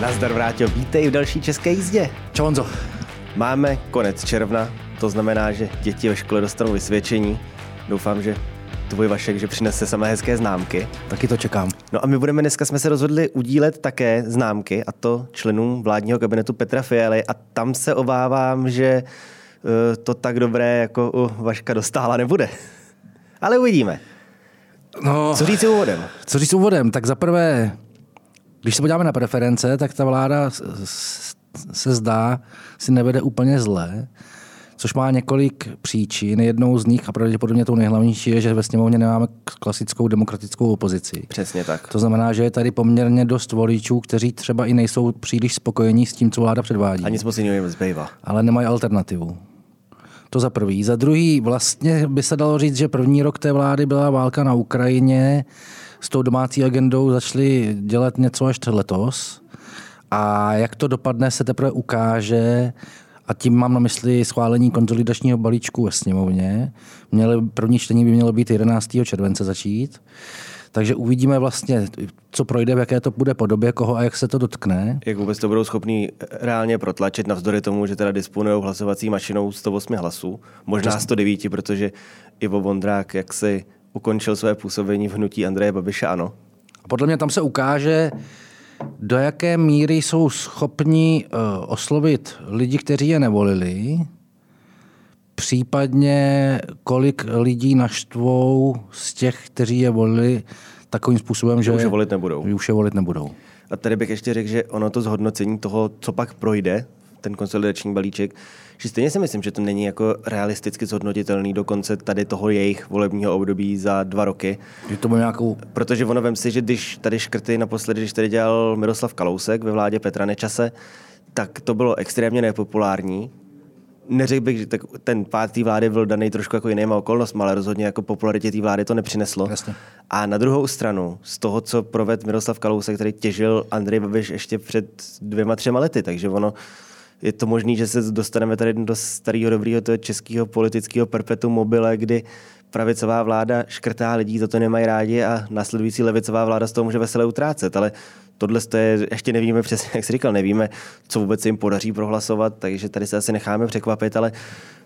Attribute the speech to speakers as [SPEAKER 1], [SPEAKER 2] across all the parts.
[SPEAKER 1] Nazdar Vráťo, vítej v další české jízdě.
[SPEAKER 2] Čau Honzo.
[SPEAKER 1] Máme konec června, to znamená, že děti ve škole dostanou vysvědčení. Doufám, že tvůj Vašek, že přinese samé hezké známky.
[SPEAKER 2] Taky to čekám.
[SPEAKER 1] No a my budeme dneska, jsme se rozhodli udílet také známky, a to členům vládního kabinetu Petra Fialy a tam se obávám, že uh, to tak dobré jako u Vaška dostála nebude. Ale uvidíme.
[SPEAKER 2] No,
[SPEAKER 1] Co říct úvodem?
[SPEAKER 2] co říct úvodem? Tak zaprvé, když se podíváme na preference, tak ta vláda se zdá, si nevede úplně zle, což má několik příčin. Jednou z nich a pravděpodobně tou nejhlavnější je, že ve sněmovně nemáme klasickou demokratickou opozici.
[SPEAKER 1] Přesně tak.
[SPEAKER 2] To znamená, že je tady poměrně dost voličů, kteří třeba i nejsou příliš spokojení s tím, co vláda předvádí.
[SPEAKER 1] A nic moc jiného jim nezbývá.
[SPEAKER 2] ale nemají alternativu. To za prvý. Za druhý, vlastně by se dalo říct, že první rok té vlády byla válka na Ukrajině. S tou domácí agendou začali dělat něco až letos. A jak to dopadne, se teprve ukáže. A tím mám na mysli schválení konsolidačního balíčku ve sněmovně. Měli, první čtení by mělo být 11. července začít. Takže uvidíme vlastně, co projde, v jaké to bude podobě, koho a jak se to dotkne.
[SPEAKER 1] Jak vůbec to budou schopní reálně protlačit, navzdory tomu, že teda disponují hlasovací mašinou 108 hlasů, možná 109, protože Ivo Vondrák jak si ukončil své působení v hnutí Andreje Babiše, ano.
[SPEAKER 2] A podle mě tam se ukáže, do jaké míry jsou schopni uh, oslovit lidi, kteří je nevolili, případně kolik lidí naštvou z těch, kteří je volili takovým způsobem, že
[SPEAKER 1] už je volit nebudou.
[SPEAKER 2] že už je volit nebudou.
[SPEAKER 1] A tady bych ještě řekl, že ono to zhodnocení toho, co pak projde, ten konsolidační balíček, že stejně si myslím, že to není jako realisticky zhodnotitelný do konce tady toho jejich volebního období za dva roky.
[SPEAKER 2] Že to nějakou...
[SPEAKER 1] Protože ono vem si, že když tady škrty naposledy, když tady dělal Miroslav Kalousek ve vládě Petra Nečase, tak to bylo extrémně nepopulární. Neřekl bych, že tak ten pád té vlády byl daný trošku jako jinýma okolnostmi, ale rozhodně jako popularitě té vlády to nepřineslo.
[SPEAKER 2] Jasně.
[SPEAKER 1] A na druhou stranu, z toho, co proved Miroslav Kalousek, který těžil Andrej Babiš ještě před dvěma, třema lety, takže ono je to možné, že se dostaneme tady do starého dobrého toho českého politického perpetu mobile, kdy pravicová vláda škrtá lidí, za to nemají rádi a následující levicová vláda z toho může veselé utrácet, ale tohle to je, ještě nevíme přesně, jak jsi říkal, nevíme, co vůbec se jim podaří prohlasovat, takže tady se asi necháme překvapit, ale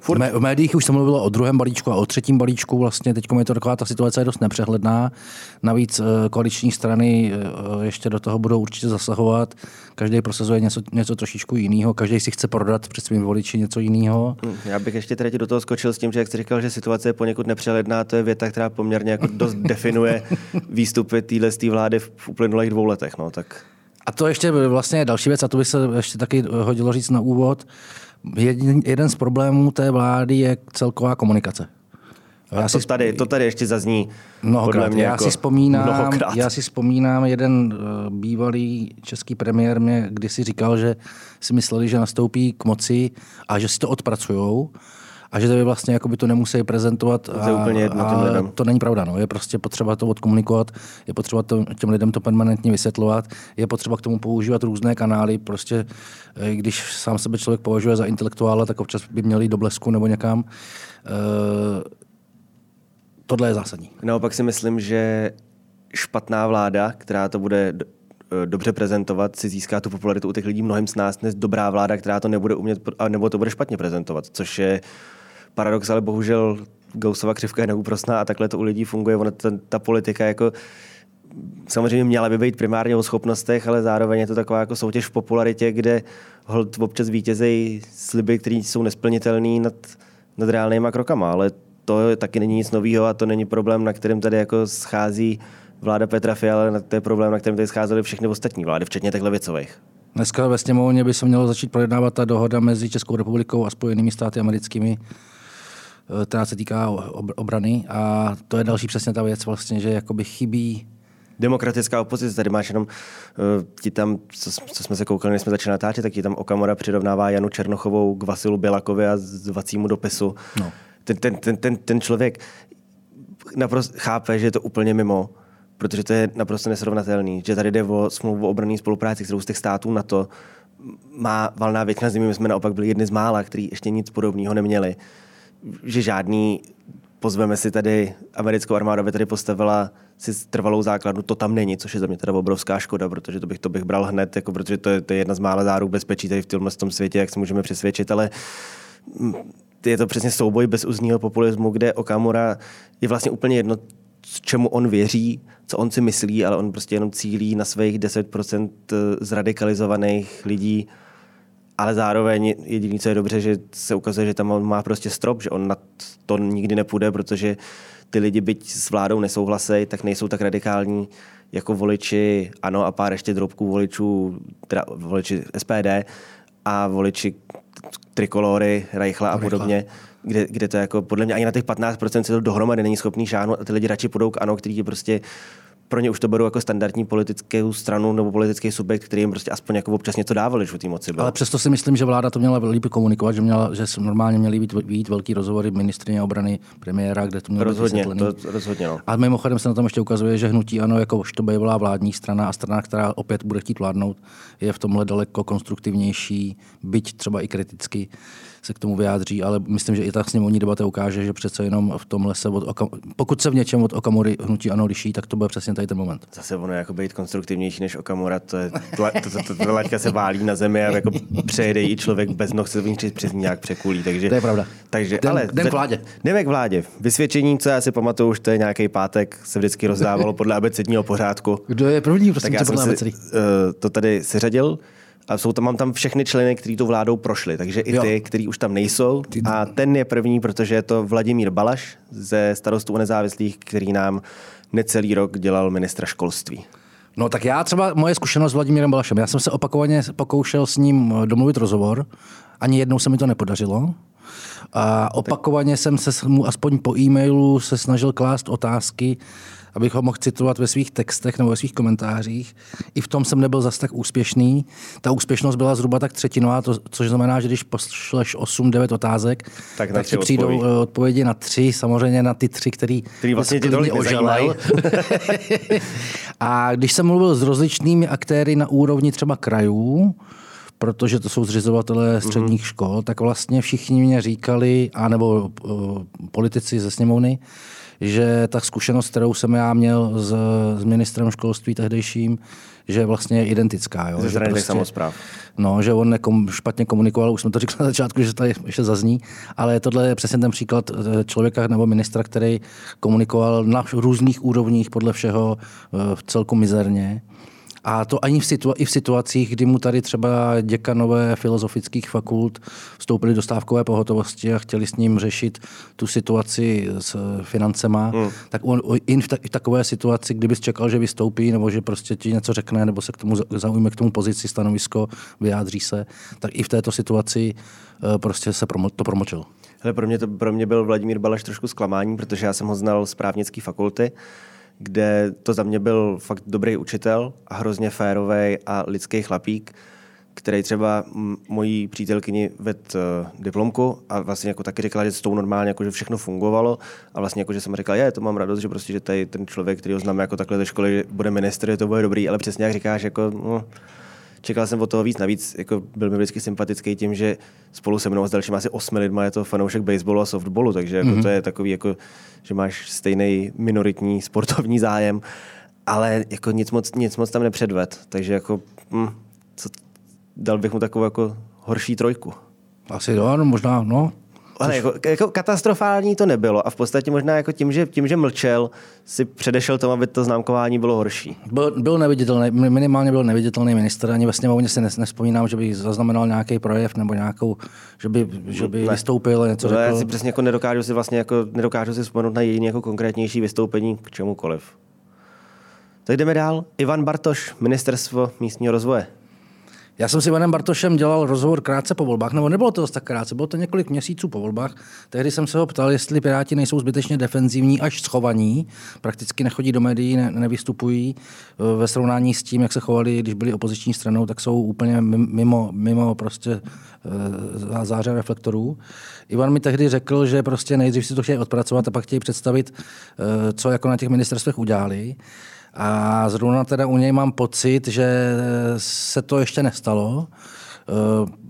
[SPEAKER 2] V, mé, v médiích už se mluvilo o druhém balíčku a o třetím balíčku. Vlastně teď je to taková ta situace je dost nepřehledná. Navíc eh, koaliční strany eh, ještě do toho budou určitě zasahovat. Každý prosazuje něco, něco trošičku jiného, každý si chce prodat před svým voliči něco jiného.
[SPEAKER 1] Hm, Já bych ještě tady do toho skočil s tím, že jak jsi říkal, že situace je poněkud nepřehledná, to je věta, která poměrně jako dost definuje výstupy téhle vlády v uplynulých dvou letech. No, tak
[SPEAKER 2] A to ještě vlastně je další věc, a to by se ještě taky hodilo říct na úvod. Jeden, jeden z problémů té vlády je celková komunikace.
[SPEAKER 1] já to, tady, to tady ještě zazní
[SPEAKER 2] Mnohokrát.
[SPEAKER 1] podle mě
[SPEAKER 2] já,
[SPEAKER 1] jako
[SPEAKER 2] si vzpomínám,
[SPEAKER 1] mnohokrát.
[SPEAKER 2] já si vzpomínám, jeden uh, bývalý český premiér mě kdysi říkal, že si mysleli, že nastoupí k moci a že si to odpracujou a že to by vlastně jako by to nemuseli prezentovat.
[SPEAKER 1] To je úplně jedno těm
[SPEAKER 2] a
[SPEAKER 1] lidem.
[SPEAKER 2] to není pravda. No. Je prostě potřeba to odkomunikovat, je potřeba to, těm lidem to permanentně vysvětlovat, je potřeba k tomu používat různé kanály. Prostě eh, když sám sebe člověk považuje za intelektuála, tak občas by měl jít do blesku nebo někam. Uh, tohle je zásadní.
[SPEAKER 1] Naopak si myslím, že špatná vláda, která to bude eh, dobře prezentovat, si získá tu popularitu u těch lidí mnohem s nás, než dobrá vláda, která to nebude umět, a nebo to bude špatně prezentovat, což je paradox, ale bohužel Gaussova křivka je neúprostná a takhle to u lidí funguje. Ona, ta, ta politika jako samozřejmě měla by být primárně o schopnostech, ale zároveň je to taková jako soutěž v popularitě, kde hold občas vítězejí sliby, které jsou nesplnitelné nad, nad reálnýma krokama, ale to taky není nic nového a to není problém, na kterém tady jako schází vláda Petra Fiala, ale to je problém, na kterém tady scházely všechny ostatní vlády, včetně těch levicových.
[SPEAKER 2] Dneska ve sněmovně by se mělo začít projednávat ta dohoda mezi Českou republikou a Spojenými státy americkými, která se týká ob- obrany. A to je další přesně ta věc, vlastně, že jakoby chybí
[SPEAKER 1] Demokratická opozice, tady máš jenom, uh, ti tam, co, co, jsme se koukali, než jsme začali natáčet, tak ti tam Okamora přirovnává Janu Černochovou k Vasilu Bělakovi a zvacímu dopisu.
[SPEAKER 2] No.
[SPEAKER 1] Ten, ten, ten, ten, ten člověk naprosto chápe, že je to úplně mimo, protože to je naprosto nesrovnatelný, že tady jde o smlouvu o obranné spolupráci, kterou z těch států na to má valná většina zemí, my jsme naopak byli jedni z mála, kteří ještě nic podobného neměli, že žádný pozveme si tady americkou armádu, aby tady postavila si trvalou základnu, to tam není, což je za mě teda obrovská škoda, protože to bych, to bych bral hned, jako, protože to je, to je jedna z mála záruk bezpečí tady v tomhle tom světě, jak se můžeme přesvědčit, ale je to přesně souboj bezúzního populismu, kde Okamura je vlastně úplně jedno, čemu on věří, co on si myslí, ale on prostě jenom cílí na svých 10% zradikalizovaných lidí, ale zároveň jediné, co je dobře, že se ukazuje, že tam on má prostě strop, že on na to nikdy nepůjde, protože ty lidi, byť s vládou nesouhlasejí, tak nejsou tak radikální jako voliči ANO a pár ještě drobků voličů, teda voliči SPD a voliči trikolory, Reichla a podobně, kde, kde to jako podle mě ani na těch 15% se to dohromady není schopný šáhnout a ty lidi radši půjdou k ANO, který prostě pro ně už to berou jako standardní politickou stranu nebo politický subjekt, který jim prostě aspoň jako občas něco dávali, že v té moci byl.
[SPEAKER 2] Ale přesto si myslím, že vláda to měla líp komunikovat, že, měla, že normálně měly být, být velký rozhovory ministrině obrany premiéra, kde to mělo
[SPEAKER 1] rozhodně, být to, rozhodně no.
[SPEAKER 2] A mimochodem se na tom ještě ukazuje, že hnutí ano, jako to bývalá vládní strana a strana, která opět bude chtít vládnout, je v tomhle daleko konstruktivnější, byť třeba i kriticky se k tomu vyjádří, ale myslím, že i ta sněmovní debata ukáže, že přece jenom v tomhle se od Okam... pokud se v něčem od Okamury hnutí ano liší, tak to bude přesně tady ten moment.
[SPEAKER 1] Zase ono jako být konstruktivnější než Okamura, to je, to, to, to, to, laťka se válí na zemi a jako přejde i člověk bez noh se přes ní nějak překulí. Takže,
[SPEAKER 2] to je pravda.
[SPEAKER 1] Takže,
[SPEAKER 2] den,
[SPEAKER 1] ale,
[SPEAKER 2] den k vládě.
[SPEAKER 1] Jdeme k vládě. Vysvědčení, co já si pamatuju, už to je nějaký pátek, se vždycky rozdávalo podle abecedního pořádku.
[SPEAKER 2] Kdo je první, prosím, tak já jsem
[SPEAKER 1] si, uh, to tady seřadil. A jsou tam, mám tam všechny členy, kteří tu vládou prošli, takže i ty, kteří už tam nejsou. A ten je první, protože je to Vladimír Balaš ze starostů nezávislých, který nám necelý rok dělal ministra školství.
[SPEAKER 2] No tak já třeba, moje zkušenost s Vladimírem Balašem, já jsem se opakovaně pokoušel s ním domluvit rozhovor, ani jednou se mi to nepodařilo. A opakovaně jsem se mu aspoň po e-mailu se snažil klást otázky, abych ho mohl citovat ve svých textech nebo ve svých komentářích. I v tom jsem nebyl zas tak úspěšný. Ta úspěšnost byla zhruba tak třetinová, to, což znamená, že když pošleš 8-9 otázek, tak, tak ti přijdou odpovědi. Eh, odpovědi na tři, samozřejmě na ty tři, který,
[SPEAKER 1] který vlastně ty oželel.
[SPEAKER 2] A když jsem mluvil s rozličnými aktéry na úrovni třeba krajů, protože to jsou zřizovatelé středních mm-hmm. škol, tak vlastně všichni mě říkali, anebo uh, politici ze sněmovny, že ta zkušenost, kterou jsem já měl s, s ministrem školství tehdejším, že vlastně je identická. Jo?
[SPEAKER 1] Ze že prostě, samozpráv.
[SPEAKER 2] No, že on nekom, špatně komunikoval, už jsme to říkali na začátku, že to ještě zazní, ale tohle je přesně ten příklad eh, člověka nebo ministra, který komunikoval na různých úrovních podle všeho eh, v celku mizerně a to ani v situa- i v situacích, kdy mu tady třeba děkanové filozofických fakult vstoupili do stávkové pohotovosti a chtěli s ním řešit tu situaci s financema, hmm. tak on i v, ta- v takové situaci, kdyby čekal, že vystoupí, nebo že prostě ti něco řekne, nebo se k tomu zaujme k tomu pozici, stanovisko, vyjádří se, tak i v této situaci eh, prostě se promo- to promočil.
[SPEAKER 1] Hele, pro, mě to, pro mě byl Vladimír Balaš trošku zklamání, protože já jsem ho znal z právnické fakulty kde to za mě byl fakt dobrý učitel a hrozně férový a lidský chlapík, který třeba mojí přítelkyni ved uh, diplomku a vlastně jako taky říkala, že s tou normálně jako, že všechno fungovalo a vlastně jako, že jsem říkal, je, to mám radost, že prostě, že tady ten člověk, který ho znám jako takhle ze školy, bude ministr, že to bude dobrý, ale přesně jak říkáš, jako, no, čekal jsem od toho víc. Navíc jako byl mi vždycky sympatický tím, že spolu se mnou a s dalšími asi osmi lidmi je to fanoušek baseballu a softballu, takže jako mm-hmm. to je takový, jako, že máš stejný minoritní sportovní zájem, ale jako nic moc, nic moc tam nepředved. Takže jako, hm, co, dal bych mu takovou jako horší trojku.
[SPEAKER 2] Asi jo, no, možná, no.
[SPEAKER 1] Ale jako, jako katastrofální to nebylo a v podstatě možná jako tím, že, tím, že mlčel, si předešel tomu, aby to známkování bylo horší.
[SPEAKER 2] Byl, byl neviditelný, minimálně byl neviditelný minister, ani ve sněmovně si nespomínám, že by zaznamenal nějaký projev nebo nějakou, že by, že by ne. vystoupil něco no, řekl.
[SPEAKER 1] Já si přesně jako nedokážu si vlastně jako, nedokážu si vzpomenout na jediný jako konkrétnější vystoupení k čemukoliv. Tak jdeme dál. Ivan Bartoš, Ministerstvo místního rozvoje.
[SPEAKER 2] Já jsem s Ivanem Bartošem dělal rozhovor krátce po volbách, nebo nebylo to tak krátce, bylo to několik měsíců po volbách. Tehdy jsem se ho ptal, jestli Piráti nejsou zbytečně defenzivní až schovaní, prakticky nechodí do médií, ne, nevystupují e, ve srovnání s tím, jak se chovali, když byli opoziční stranou, tak jsou úplně mimo, mimo prostě e, záře reflektorů. Ivan mi tehdy řekl, že prostě nejdřív si to chtějí odpracovat a pak chtějí představit, e, co jako na těch ministerstvech udělali. A zrovna teda u něj mám pocit, že se to ještě nestalo.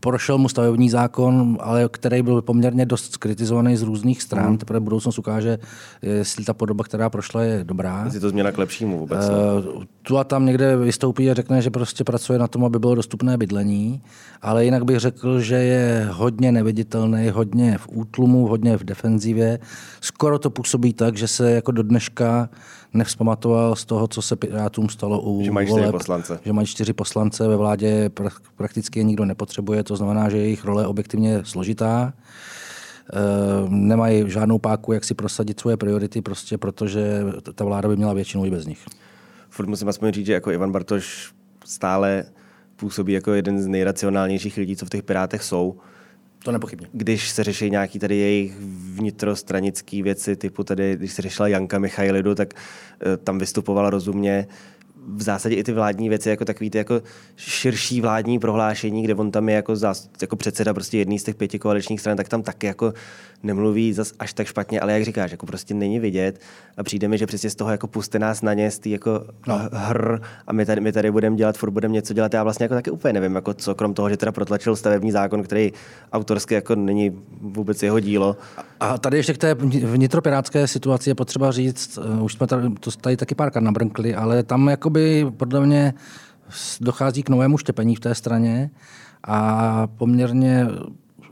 [SPEAKER 2] prošel mu stavební zákon, ale který byl poměrně dost skritizovaný z různých stran. Mm. Teprve budoucnost ukáže, jestli ta podoba, která prošla, je dobrá.
[SPEAKER 1] Jestli to změna k lepšímu vůbec.
[SPEAKER 2] Uh, tu a tam někde vystoupí a řekne, že prostě pracuje na tom, aby bylo dostupné bydlení, ale jinak bych řekl, že je hodně neviditelný, hodně v útlumu, hodně v defenzivě. Skoro to působí tak, že se jako do dneška nevzpamatoval z toho, co se Pirátům stalo u
[SPEAKER 1] Že mají čtyři voleb, poslance.
[SPEAKER 2] Že mají čtyři poslance, ve vládě prakticky je nikdo nepotřebuje, to znamená, že jejich role je objektivně složitá. E, nemají žádnou páku, jak si prosadit svoje priority, prostě protože ta vláda by měla většinu i bez nich.
[SPEAKER 1] Furt musím aspoň říct, že jako Ivan Bartoš stále působí jako jeden z nejracionálnějších lidí, co v těch Pirátech jsou.
[SPEAKER 2] To nepochybně.
[SPEAKER 1] Když se řeší nějaký tady jejich vnitrostranické věci, typu tady, když se řešila Janka Michailidu, tak uh, tam vystupovala rozumně v zásadě i ty vládní věci, jako takový ty jako širší vládní prohlášení, kde on tam je jako, zás, jako předseda prostě jedný z těch pěti koaličních stran, tak tam taky jako nemluví zas až tak špatně, ale jak říkáš, jako prostě není vidět a přijde mi, že přesně z toho jako puste nás na ně, z jako no. hr a my tady, my tady budeme dělat, furt budeme něco dělat. Já vlastně jako taky úplně nevím, jako co, krom toho, že teda protlačil stavební zákon, který autorsky jako není vůbec jeho dílo.
[SPEAKER 2] A tady ještě k té vnitropirátské situaci je potřeba říct, eh, už jsme tady, to tady taky párkrát nabrnkli, ale tam jakoby podle mě dochází k novému štěpení v té straně a poměrně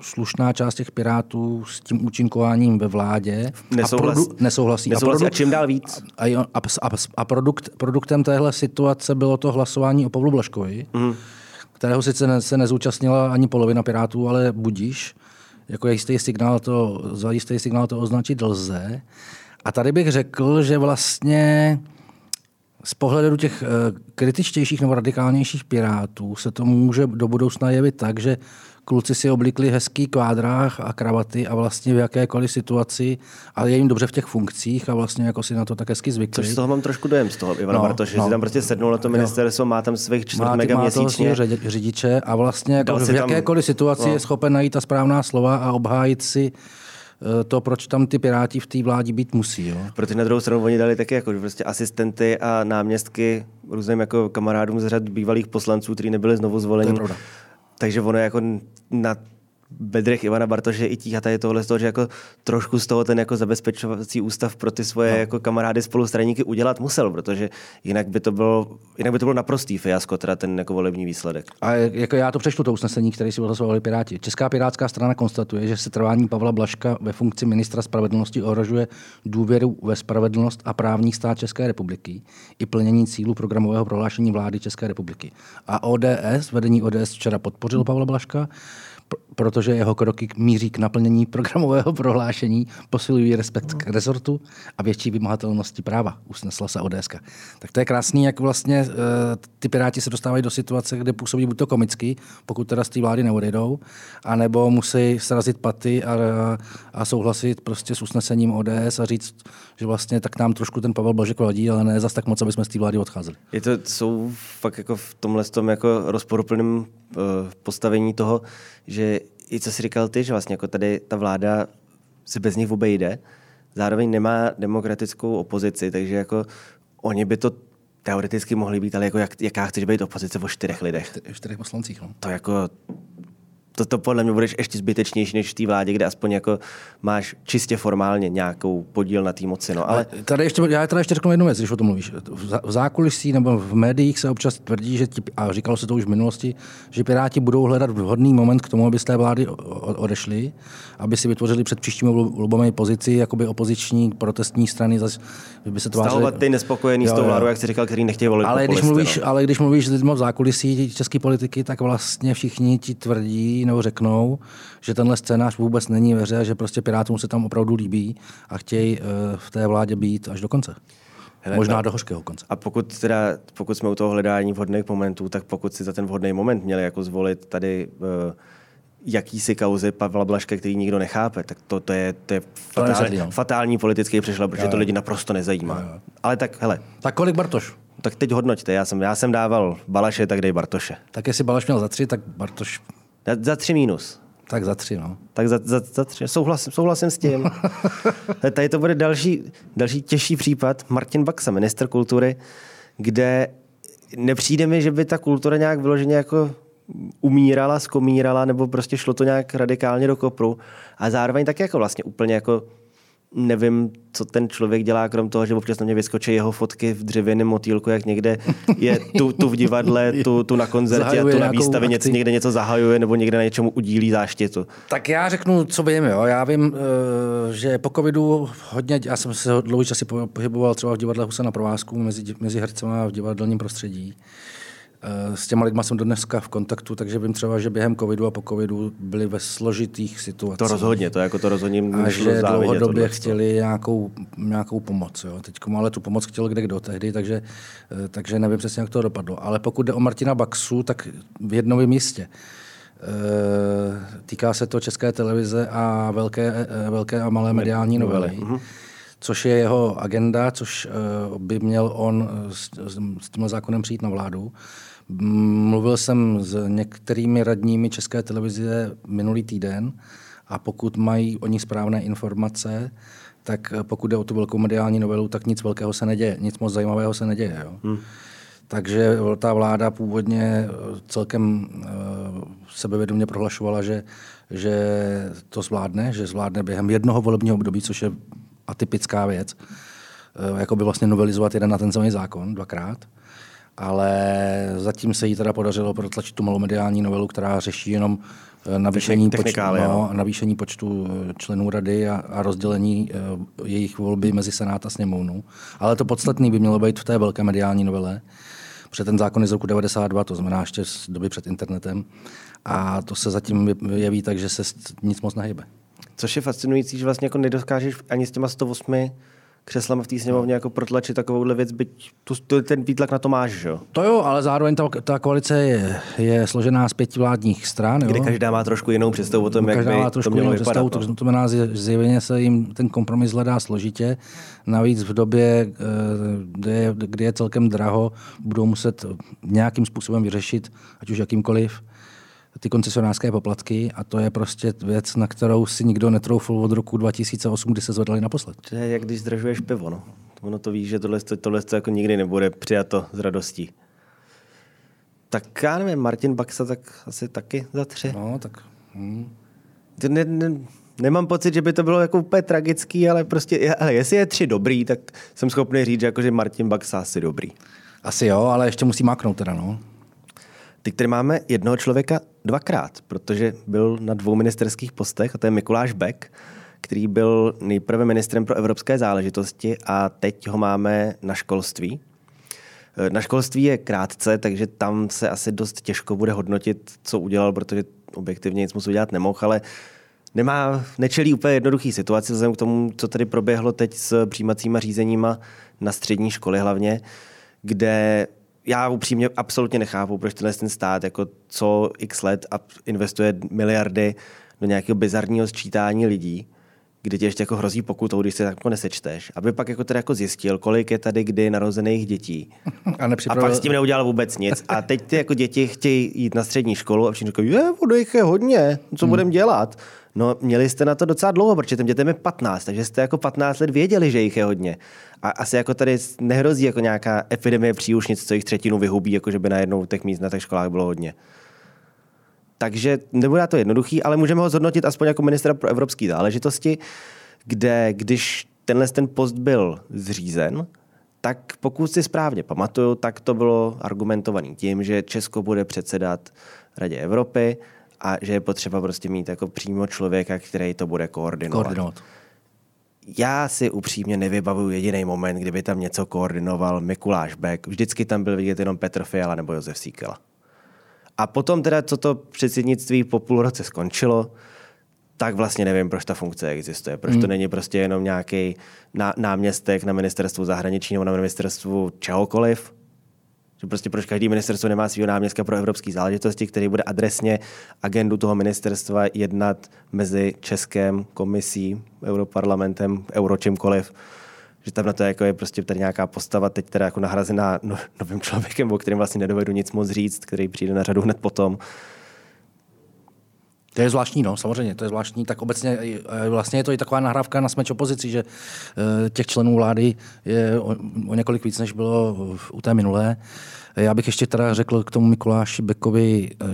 [SPEAKER 2] slušná část těch pirátů s tím účinkováním ve vládě
[SPEAKER 1] Nesouhlas,
[SPEAKER 2] a produ, nesouhlasí.
[SPEAKER 1] nesouhlasí. A, produkt, a čím dál víc.
[SPEAKER 2] A, a, a, a produkt, produktem téhle situace bylo to hlasování o Pavlu Blaškovi, mm. kterého sice ne, se nezúčastnila ani polovina pirátů, ale budíš. Jako jistý signál to, za jistý signál to označit lze. A tady bych řekl, že vlastně z pohledu těch eh, kritičtějších nebo radikálnějších pirátů se to může do budoucna jevit tak, že kluci si oblikli hezký kvádrách a kravaty a vlastně v jakékoliv situaci, ale je jim dobře v těch funkcích a vlastně jako si na to tak hezky zvykli.
[SPEAKER 1] Což z toho mám trošku dojem z toho, Ivana no, Bartoš, že no, si tam prostě sednul na to ministerstvo, má tam svých čtvrt má, mega má měsíčně.
[SPEAKER 2] řidiče a vlastně jako v jakékoliv situaci no. je schopen najít ta správná slova a obhájit si to, proč tam ty piráti v té vládě být musí. Jo?
[SPEAKER 1] Protože na druhou stranu oni dali taky jako prostě asistenty a náměstky různým jako kamarádům z řad bývalých poslanců, kteří nebyli znovu zvoleni. Takže ono jako na bedrech Ivana Bartoše i tíha tady tohle z toho, že jako trošku z toho ten jako zabezpečovací ústav pro ty svoje no. jako kamarády spolustraníky udělat musel, protože jinak by to bylo, jinak by to bylo naprostý fiasko, teda ten jako volební výsledek.
[SPEAKER 2] A jako já to přečtu to usnesení, které si odhlasovali Piráti. Česká pirátská strana konstatuje, že se trvání Pavla Blaška ve funkci ministra spravedlnosti ohrožuje důvěru ve spravedlnost a právní stát České republiky i plnění cílů programového prohlášení vlády České republiky. A ODS, vedení ODS včera podpořil Pavla Blaška, protože jeho kroky míří k naplnění programového prohlášení, posilují respekt k rezortu a větší vymahatelnosti práva, usnesla se ODS. Tak to je krásný, jak vlastně uh, ty piráti se dostávají do situace, kde působí buď to komicky, pokud teda z té vlády neodejdou, anebo musí srazit paty a, a souhlasit prostě s usnesením ODS a říct, že vlastně tak nám trošku ten Pavel Blažek vadí, ale ne zas tak moc, aby jsme z té vlády odcházeli.
[SPEAKER 1] Je to, jsou fakt jako v tomhle tom jako rozporuplném uh, postavení toho, že i co jsi říkal ty, že vlastně jako tady ta vláda se bez nich obejde, zároveň nemá demokratickou opozici, takže jako oni by to teoreticky mohli být, ale jako jak, jaká chceš být opozice o čtyřech lidech?
[SPEAKER 2] O čtyřech poslancích, no.
[SPEAKER 1] To jako, to, to podle mě budeš ještě zbytečnější než v té vládě, kde aspoň jako máš čistě formálně nějakou podíl na té moci. No. Ale...
[SPEAKER 2] Tady ještě, já tady ještě řeknu jednu věc, když o tom mluvíš. V zákulisí nebo v médiích se občas tvrdí, že ti, a říkalo se to už v minulosti, že Piráti budou hledat vhodný moment k tomu, aby z té vlády odešli, aby si vytvořili před příštími volbami pozici jakoby opoziční protestní strany, zase by se
[SPEAKER 1] tvářili... Stahovat ty nespokojený jo, s tou vládou, jak jsi říkal, který nechtějí volit
[SPEAKER 2] ale když, mluvíš, no. ale když mluvíš s lidmi v zákulisí české politiky, tak vlastně všichni ti tvrdí, nebo řeknou, že tenhle scénář vůbec není ve hře, že prostě Pirátům se tam opravdu líbí a chtějí uh, v té vládě být až do konce. Hele, Možná no. do hořkého konce.
[SPEAKER 1] A pokud, teda, pokud jsme u toho hledání vhodných momentů, tak pokud si za ten vhodný moment měli jako zvolit tady uh, jakýsi kauzy Pavla Blaška, který nikdo nechápe, tak to, to je, to je fatální, no. fatální politický přešlo, protože jo, jo. to lidi naprosto nezajímá. Jo, jo. Ale tak, hele.
[SPEAKER 2] Tak kolik Bartoš?
[SPEAKER 1] Tak teď hodnoťte, já jsem, já jsem dával Balaše, tak dej Bartoše.
[SPEAKER 2] Tak jestli Balaš měl za tři, tak Bartoš
[SPEAKER 1] za, za tři mínus.
[SPEAKER 2] Tak za tři, no.
[SPEAKER 1] Tak za, za, za tři. Souhlasím, souhlasím s tím. Tady to bude další, další těžší případ. Martin Baxa, minister kultury, kde nepřijde mi, že by ta kultura nějak vyloženě jako umírala, skomírala, nebo prostě šlo to nějak radikálně do kopru. A zároveň tak jako vlastně úplně jako nevím, co ten člověk dělá, krom toho, že občas na mě vyskočí jeho fotky v dřevěném motýlku, jak někde je tu, tu v divadle, tu, tu na koncertě tu na výstavě, něco, někde něco zahajuje nebo někde na něčemu udílí záštitu.
[SPEAKER 2] Tak já řeknu, co vím. Jo. Já vím, eh, že po covidu hodně, já jsem se dlouhý časy po- pohyboval třeba v divadle Husa na provázku mezi, mezi hercema v divadelním prostředí. Eh, S těma lidma jsem dneska v kontaktu, takže vím třeba, že během covidu a po covidu byli ve složitých situacích.
[SPEAKER 1] To rozhodně, to jako to rozhodně
[SPEAKER 2] A že dlouhodobě chtěli nějakou, nějakou pomoc. Jo. Teď ale tu pomoc chtěl kde kdo tehdy, takže, eh, takže nevím přesně, jak to dopadlo. Ale pokud jde o Martina Baxu, tak v jednom místě. Eh, Týká se to České televize a velké, velké a malé mediální novely, což je jeho agenda, což by měl on s, s- s tímhle zákonem přijít na vládu. Mluvil jsem s některými radními České televize minulý týden a pokud mají oni správné informace, tak pokud jde o tu velkou mediální novelu, tak nic velkého se neděje, nic moc zajímavého se neděje. Jo. Hmm. Takže ta vláda původně eh, celkem eh, sebevědomě prohlašovala, že, že to zvládne, že zvládne během jednoho volebního období, což je atypická věc, eh, jako by vlastně novelizovat jeden na ten samý zákon dvakrát. Ale zatím se jí teda podařilo protlačit tu malou mediální novelu, která řeší jenom eh, navýšení, počtu, no, navýšení počtu eh, členů rady a, a rozdělení eh, jejich volby mezi Senát a sněmovnu. Ale to podstatné by mělo být v té velké mediální novele, protože ten zákon je z roku 92, to znamená ještě z doby před internetem. A to se zatím jeví tak, že se nic moc nehybe.
[SPEAKER 1] Což je fascinující, že vlastně jako nedokážeš ani s těma 108 křeslama v té sněmovně jako protlačit takovouhle věc, byť tu, tu, ten výtlak na to máš, že jo?
[SPEAKER 2] To jo, ale zároveň ta, ta koalice je, je složená z pěti vládních stran. Jo?
[SPEAKER 1] Kde každá má trošku jinou představu o tom, jak
[SPEAKER 2] Každá
[SPEAKER 1] by
[SPEAKER 2] má
[SPEAKER 1] to
[SPEAKER 2] trošku
[SPEAKER 1] mělo
[SPEAKER 2] jinou
[SPEAKER 1] vypadat.
[SPEAKER 2] představu,
[SPEAKER 1] no.
[SPEAKER 2] to znamená, že zjevně se jim ten kompromis hledá složitě. Navíc v době, eh, kdy je, kdy je celkem draho, budou muset nějakým způsobem vyřešit, ať už jakýmkoliv, ty koncesionářské poplatky a to je prostě věc, na kterou si nikdo netroufl od roku 2008, kdy se zvedali naposled.
[SPEAKER 1] To je jak když zdražuješ pivo, no. Ono to ví, že tohle, tohle to jako nikdy nebude přijato s radostí. Tak já nevím, Martin Baxa tak asi taky za tři.
[SPEAKER 2] No, tak... Hm.
[SPEAKER 1] To Ne, ne, nemám pocit, že by to bylo jako úplně tragický, ale prostě, ale jestli je tři dobrý, tak jsem schopný říct, že jako, že Martin Baxa asi dobrý.
[SPEAKER 2] Asi jo, ale ještě musí máknout teda, no.
[SPEAKER 1] Teď tady máme jednoho člověka dvakrát, protože byl na dvou ministerských postech, a to je Mikuláš Beck, který byl nejprve ministrem pro evropské záležitosti a teď ho máme na školství. E, Na školství je krátce, takže tam se asi dost těžko bude hodnotit, co udělal, protože objektivně nic moc udělat nemohl, ale nemá, nečelí úplně jednoduchý situaci vzhledem k tomu, co tady proběhlo teď s přijímacíma řízeníma na střední školy hlavně, kde já upřímně absolutně nechápu, proč tenhle ten stát jako co x let a investuje miliardy do nějakého bizarního sčítání lidí, kdy ti ještě jako hrozí pokutou, když se tak jako nesečteš, aby pak jako teda jako zjistil, kolik je tady kdy narozených dětí.
[SPEAKER 2] A,
[SPEAKER 1] A
[SPEAKER 2] nepřipravil...
[SPEAKER 1] pak s tím neudělal vůbec nic. A teď ty jako děti chtějí jít na střední školu a všichni říkají, je, ono jich je hodně, co
[SPEAKER 2] Hmm.
[SPEAKER 1] budeme dělat? No, měli jste na to docela dlouho, protože těm dětem je 15, takže jste jako 15 let věděli, že jich je hodně. A asi jako tady nehrozí jako nějaká epidemie příušnic, co jich třetinu vyhubí, jako že by najednou těch míst na těch školách bylo hodně. Takže nebude to jednoduchý, ale můžeme ho zhodnotit aspoň jako ministra pro evropské záležitosti, kde když tenhle ten post byl zřízen, tak pokud si správně pamatuju, tak to bylo argumentovaný tím, že Česko bude předsedat Radě Evropy a že je potřeba prostě mít jako přímo člověka, který to bude koordinovat.
[SPEAKER 2] koordinovat.
[SPEAKER 1] Já si upřímně nevybavuju jediný moment, kdyby tam něco koordinoval Mikuláš Beck. Vždycky tam byl vidět jenom Petr Fiala nebo Josef Síkela. A potom teda, co to předsednictví po půl roce skončilo, tak vlastně nevím, proč ta funkce existuje. Proč to není prostě jenom nějaký ná- náměstek na ministerstvu zahraničí nebo na ministerstvu čehokoliv. Že prostě proč každý ministerstvo nemá svého náměstka pro evropské záležitosti, který bude adresně agendu toho ministerstva jednat mezi Českém komisí, Europarlamentem, euro čímkoliv. Že tam na to jako je prostě tady nějaká postava, teď teda jako nahrazená no, novým člověkem, o kterém vlastně nedovedu nic moc říct, který přijde na řadu hned potom.
[SPEAKER 2] To je zvláštní, no, samozřejmě, to je zvláštní. Tak obecně eh, vlastně je to i taková nahrávka na smeč opozici, že eh, těch členů vlády je o, o několik víc, než bylo u té minulé. Já bych ještě teda řekl k tomu Mikuláši Bekovi eh,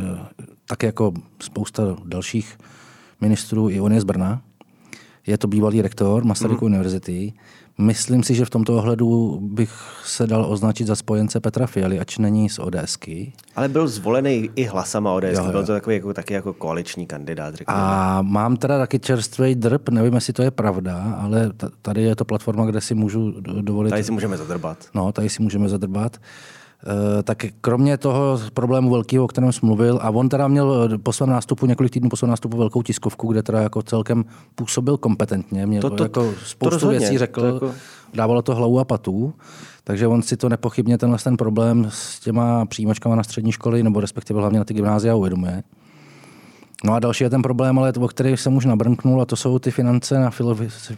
[SPEAKER 2] tak jako spousta dalších ministrů, i on je z Brna. Je to bývalý rektor Masarykovy mm. univerzity. Myslím si, že v tomto ohledu bych se dal označit za spojence Petra Fialy, ač není z ODSky.
[SPEAKER 1] Ale byl zvolený i hlasama ODS, jo, jo. byl to takový jako, taky jako koaliční kandidát.
[SPEAKER 2] Řekněme. A mám teda taky čerstvý drb, nevím, jestli to je pravda, ale tady je to platforma, kde si můžu dovolit...
[SPEAKER 1] Tady si můžeme zadrbat.
[SPEAKER 2] No, tady si můžeme zadrbat. Eh, tak kromě toho problému velkého, o kterém jsem mluvil, a on teda měl po svém nástupu, několik týdnů po svém nástupu velkou tiskovku, kde teda jako celkem působil kompetentně, měl to, to, jako spoustu to rozhodně, věcí řekl, to jako... dávalo to hlavu a patu, takže on si to nepochybně tenhle ten problém s těma přijímačkama na střední školy, nebo respektive hlavně na ty gymnázia uvědomuje. No a další je ten problém, ale o který jsem už nabrnknul, a to jsou ty finance na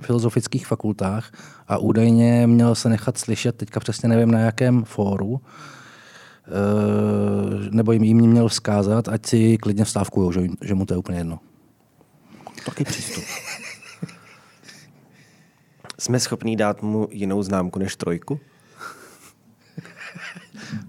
[SPEAKER 2] filozofických fakultách. A údajně měl se nechat slyšet, teďka přesně nevím na jakém fóru, Eh, nebo jim, jim měl vzkázat, ať si klidně vstávkují, že, že mu to je úplně jedno.
[SPEAKER 1] Taky přístup. Jsme schopní dát mu jinou známku než trojku?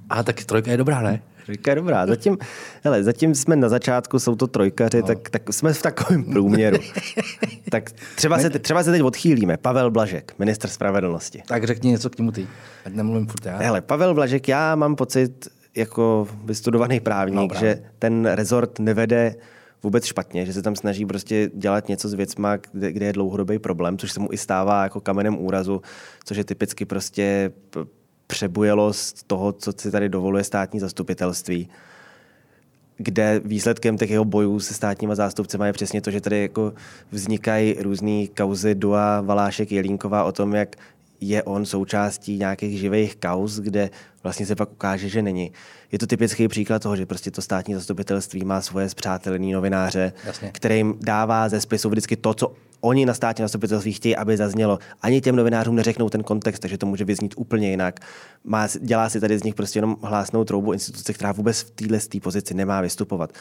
[SPEAKER 2] A tak trojka je dobrá, ne?
[SPEAKER 1] Trojka je dobrá. Zatím, hele, zatím jsme na začátku, jsou to trojkaři, no. tak, tak jsme v takovém průměru. tak třeba se, třeba se teď odchýlíme. Pavel Blažek, minister spravedlnosti.
[SPEAKER 2] Tak řekni něco k němu ty, ať nemluvím furt já.
[SPEAKER 1] Hele, Pavel Blažek, já mám pocit, jako vystudovaný právník, no, že ten rezort nevede vůbec špatně, že se tam snaží prostě dělat něco s věcma, kde, kde je dlouhodobý problém, což se mu i stává jako kamenem úrazu, což je typicky prostě přebujelost toho, co si tady dovoluje státní zastupitelství kde výsledkem těch jeho bojů se státníma zástupcema je přesně to, že tady jako vznikají různé kauzy Dua, Valášek, Jelínková o tom, jak je on součástí nějakých živých kauz, kde vlastně se pak ukáže, že není. Je to typický příklad toho, že prostě to státní zastupitelství má svoje zpřátelený novináře, Jasně. kterým dává ze spisu vždycky to, co oni na státní zastupitelství chtějí, aby zaznělo. Ani těm novinářům neřeknou ten kontext, takže to může vyznít úplně jinak. Má, dělá si tady z nich prostě jenom hlásnou troubu instituce, která vůbec v téhle pozici nemá vystupovat.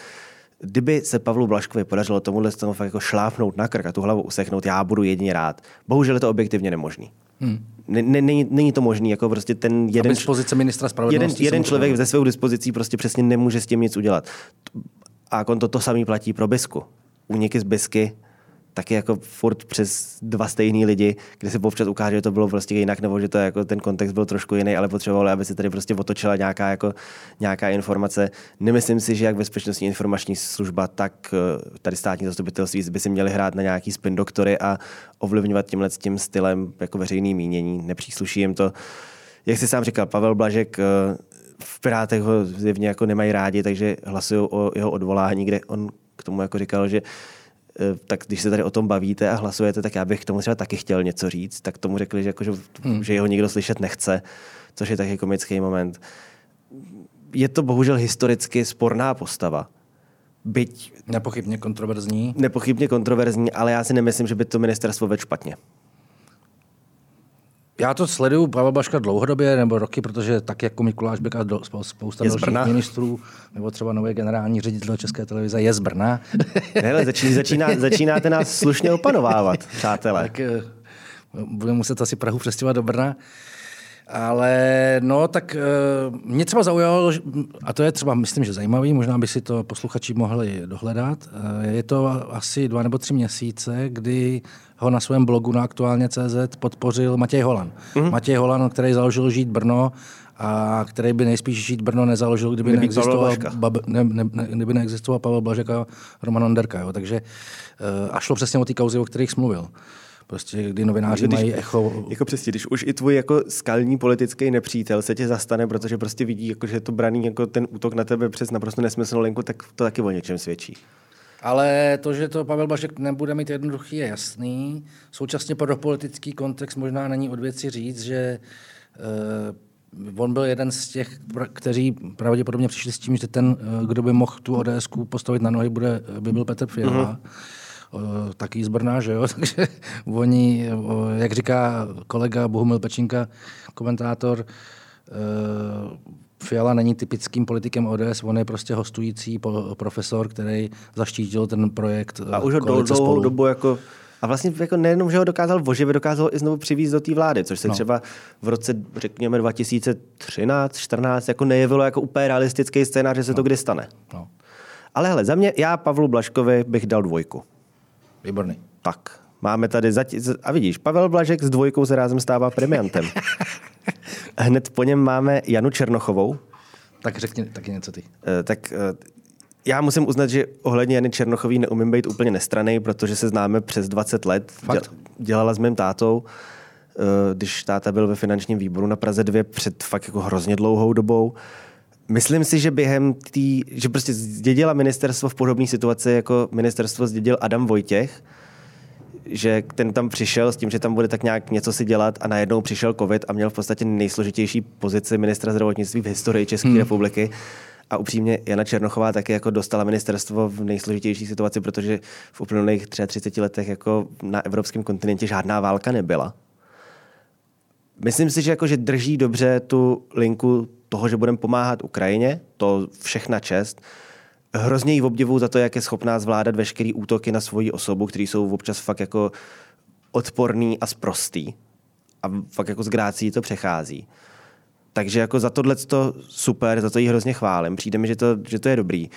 [SPEAKER 1] Kdyby se Pavlu Blaškovi podařilo tomuhle tomu fakt jako šlápnout na krk a tu hlavu usechnout, já budu jedině rád. Bohužel je to objektivně nemožný. Hmm. Není, není to možný, jako prostě ten jeden,
[SPEAKER 2] z pozice ministra spravedlnosti
[SPEAKER 1] jeden, jeden člověk ze svou dispozicí prostě přesně nemůže s tím nic udělat. A on to, to samý platí pro Bisku. Úniky z Bisky taky jako furt přes dva stejný lidi, kde se občas ukáže, že to bylo prostě jinak, nebo že to jako ten kontext byl trošku jiný, ale potřebovali, aby se tady prostě otočila nějaká, jako, nějaká informace. Nemyslím si, že jak bezpečnostní informační služba, tak eh, tady státní zastupitelství by si měli hrát na nějaký spin doktory a ovlivňovat tímhle tím stylem jako veřejný mínění. Nepřísluší jim to. Jak jsi sám říkal, Pavel Blažek eh, v Pirátech ho zjevně jako nemají rádi, takže hlasují o jeho odvolání, kde on k tomu jako říkal, že tak když se tady o tom bavíte a hlasujete, tak já bych k tomu třeba taky chtěl něco říct, tak tomu řekli, že, jako, že, hmm. že jeho nikdo slyšet nechce, což je taky komický moment. Je to bohužel historicky sporná postava. Byť...
[SPEAKER 2] Nepochybně kontroverzní.
[SPEAKER 1] Nepochybně kontroverzní, ale já si nemyslím, že by to ministerstvo vedl špatně.
[SPEAKER 2] Já to sleduju Pavel Baška dlouhodobě, nebo roky, protože tak jako Mikuláš Bek a do, spousta je dalších ministrů, nebo třeba nový generální ředitel České televize je z Brna.
[SPEAKER 1] Hele, začíná, začíná, začínáte nás slušně opanovávat, přátelé.
[SPEAKER 2] Tak eh, budeme muset asi Prahu přestěhovat do Brna. Ale no, tak uh, mě třeba zaujalo, a to je třeba, myslím, že zajímavý, možná by si to posluchači mohli dohledat. Uh, je to asi dva nebo tři měsíce, kdy ho na svém blogu na aktuálně CZ podpořil Matěj Holan. Mm-hmm. Matěj Holan, který založil Žít Brno a který by nejspíš Žít Brno nezaložil, kdyby, kdyby neexistoval, bab, ne, ne, ne, kdyby neexistoval Pavel Blažek a Roman Onderka. Jo. Takže uh, a šlo přesně o ty kauzy, o kterých jsem mluvil. Prostě kdy novináři když, mají echo.
[SPEAKER 1] Jako přesně, když už i tvůj jako skalní politický nepřítel se tě zastane, protože prostě vidí, jako, že je to braný jako ten útok na tebe přes naprosto nesmyslnou linku, tak to taky o něčem svědčí.
[SPEAKER 2] Ale to, že to Pavel Bašek nebude mít jednoduchý, je jasný. Současně pro politický kontext možná není od věci říct, že uh, on byl jeden z těch, kteří pravděpodobně přišli s tím, že ten, uh, kdo by mohl tu ODS postavit na nohy, bude, by byl Petr Fiala. Mm-hmm taky z Brna, že jo? Takže oni, jak říká kolega Bohumil Pečinka, komentátor, Fiala není typickým politikem ODS, on je prostě hostující profesor, který zaštítil ten projekt.
[SPEAKER 1] A už ho dlouhou dobu jako a vlastně jako nejenom, že ho dokázal oživit, dokázal i znovu přivízt do té vlády, což se no. třeba v roce, řekněme, 2013, 14 jako nejevilo jako úplně realistický scénář, že se no. to kdy stane. No. Ale hele, za mě, já Pavlu Blaškovi bych dal dvojku.
[SPEAKER 2] Výborný.
[SPEAKER 1] Tak, máme tady, zati- z- a vidíš, Pavel Blažek s dvojkou se rázem stává premiantem. Hned po něm máme Janu Černochovou.
[SPEAKER 2] Tak řekni taky něco ty.
[SPEAKER 1] Eh, Tak eh, já musím uznat, že ohledně Jany Černochový neumím být úplně nestraný, protože se známe přes 20 let.
[SPEAKER 2] Fakt?
[SPEAKER 1] Děl- Dělala s mým tátou, eh, když táta byl ve finančním výboru na Praze 2 před fakt jako hrozně dlouhou dobou. Myslím si, že během tý, že prostě zdědila ministerstvo v podobné situaci, jako ministerstvo zdědil Adam Vojtěch, že ten tam přišel s tím, že tam bude tak nějak něco si dělat a najednou přišel covid a měl v podstatě nejsložitější pozici ministra zdravotnictví v historii České hmm. republiky. A upřímně Jana Černochová taky jako dostala ministerstvo v nejsložitější situaci, protože v uplynulých 33 letech jako na evropském kontinentě žádná válka nebyla. Myslím si, že, jako, že drží dobře tu linku toho, že budeme pomáhat Ukrajině, to všechna čest. Hrozně jí obdivuju za to, jak je schopná zvládat veškerý útoky na svoji osobu, které jsou občas fakt jako odporný a sprostý. A fakt jako z grácí to přechází. Takže jako za tohle to super, za to jí hrozně chválím. Přijde mi, že to, že to je dobrý.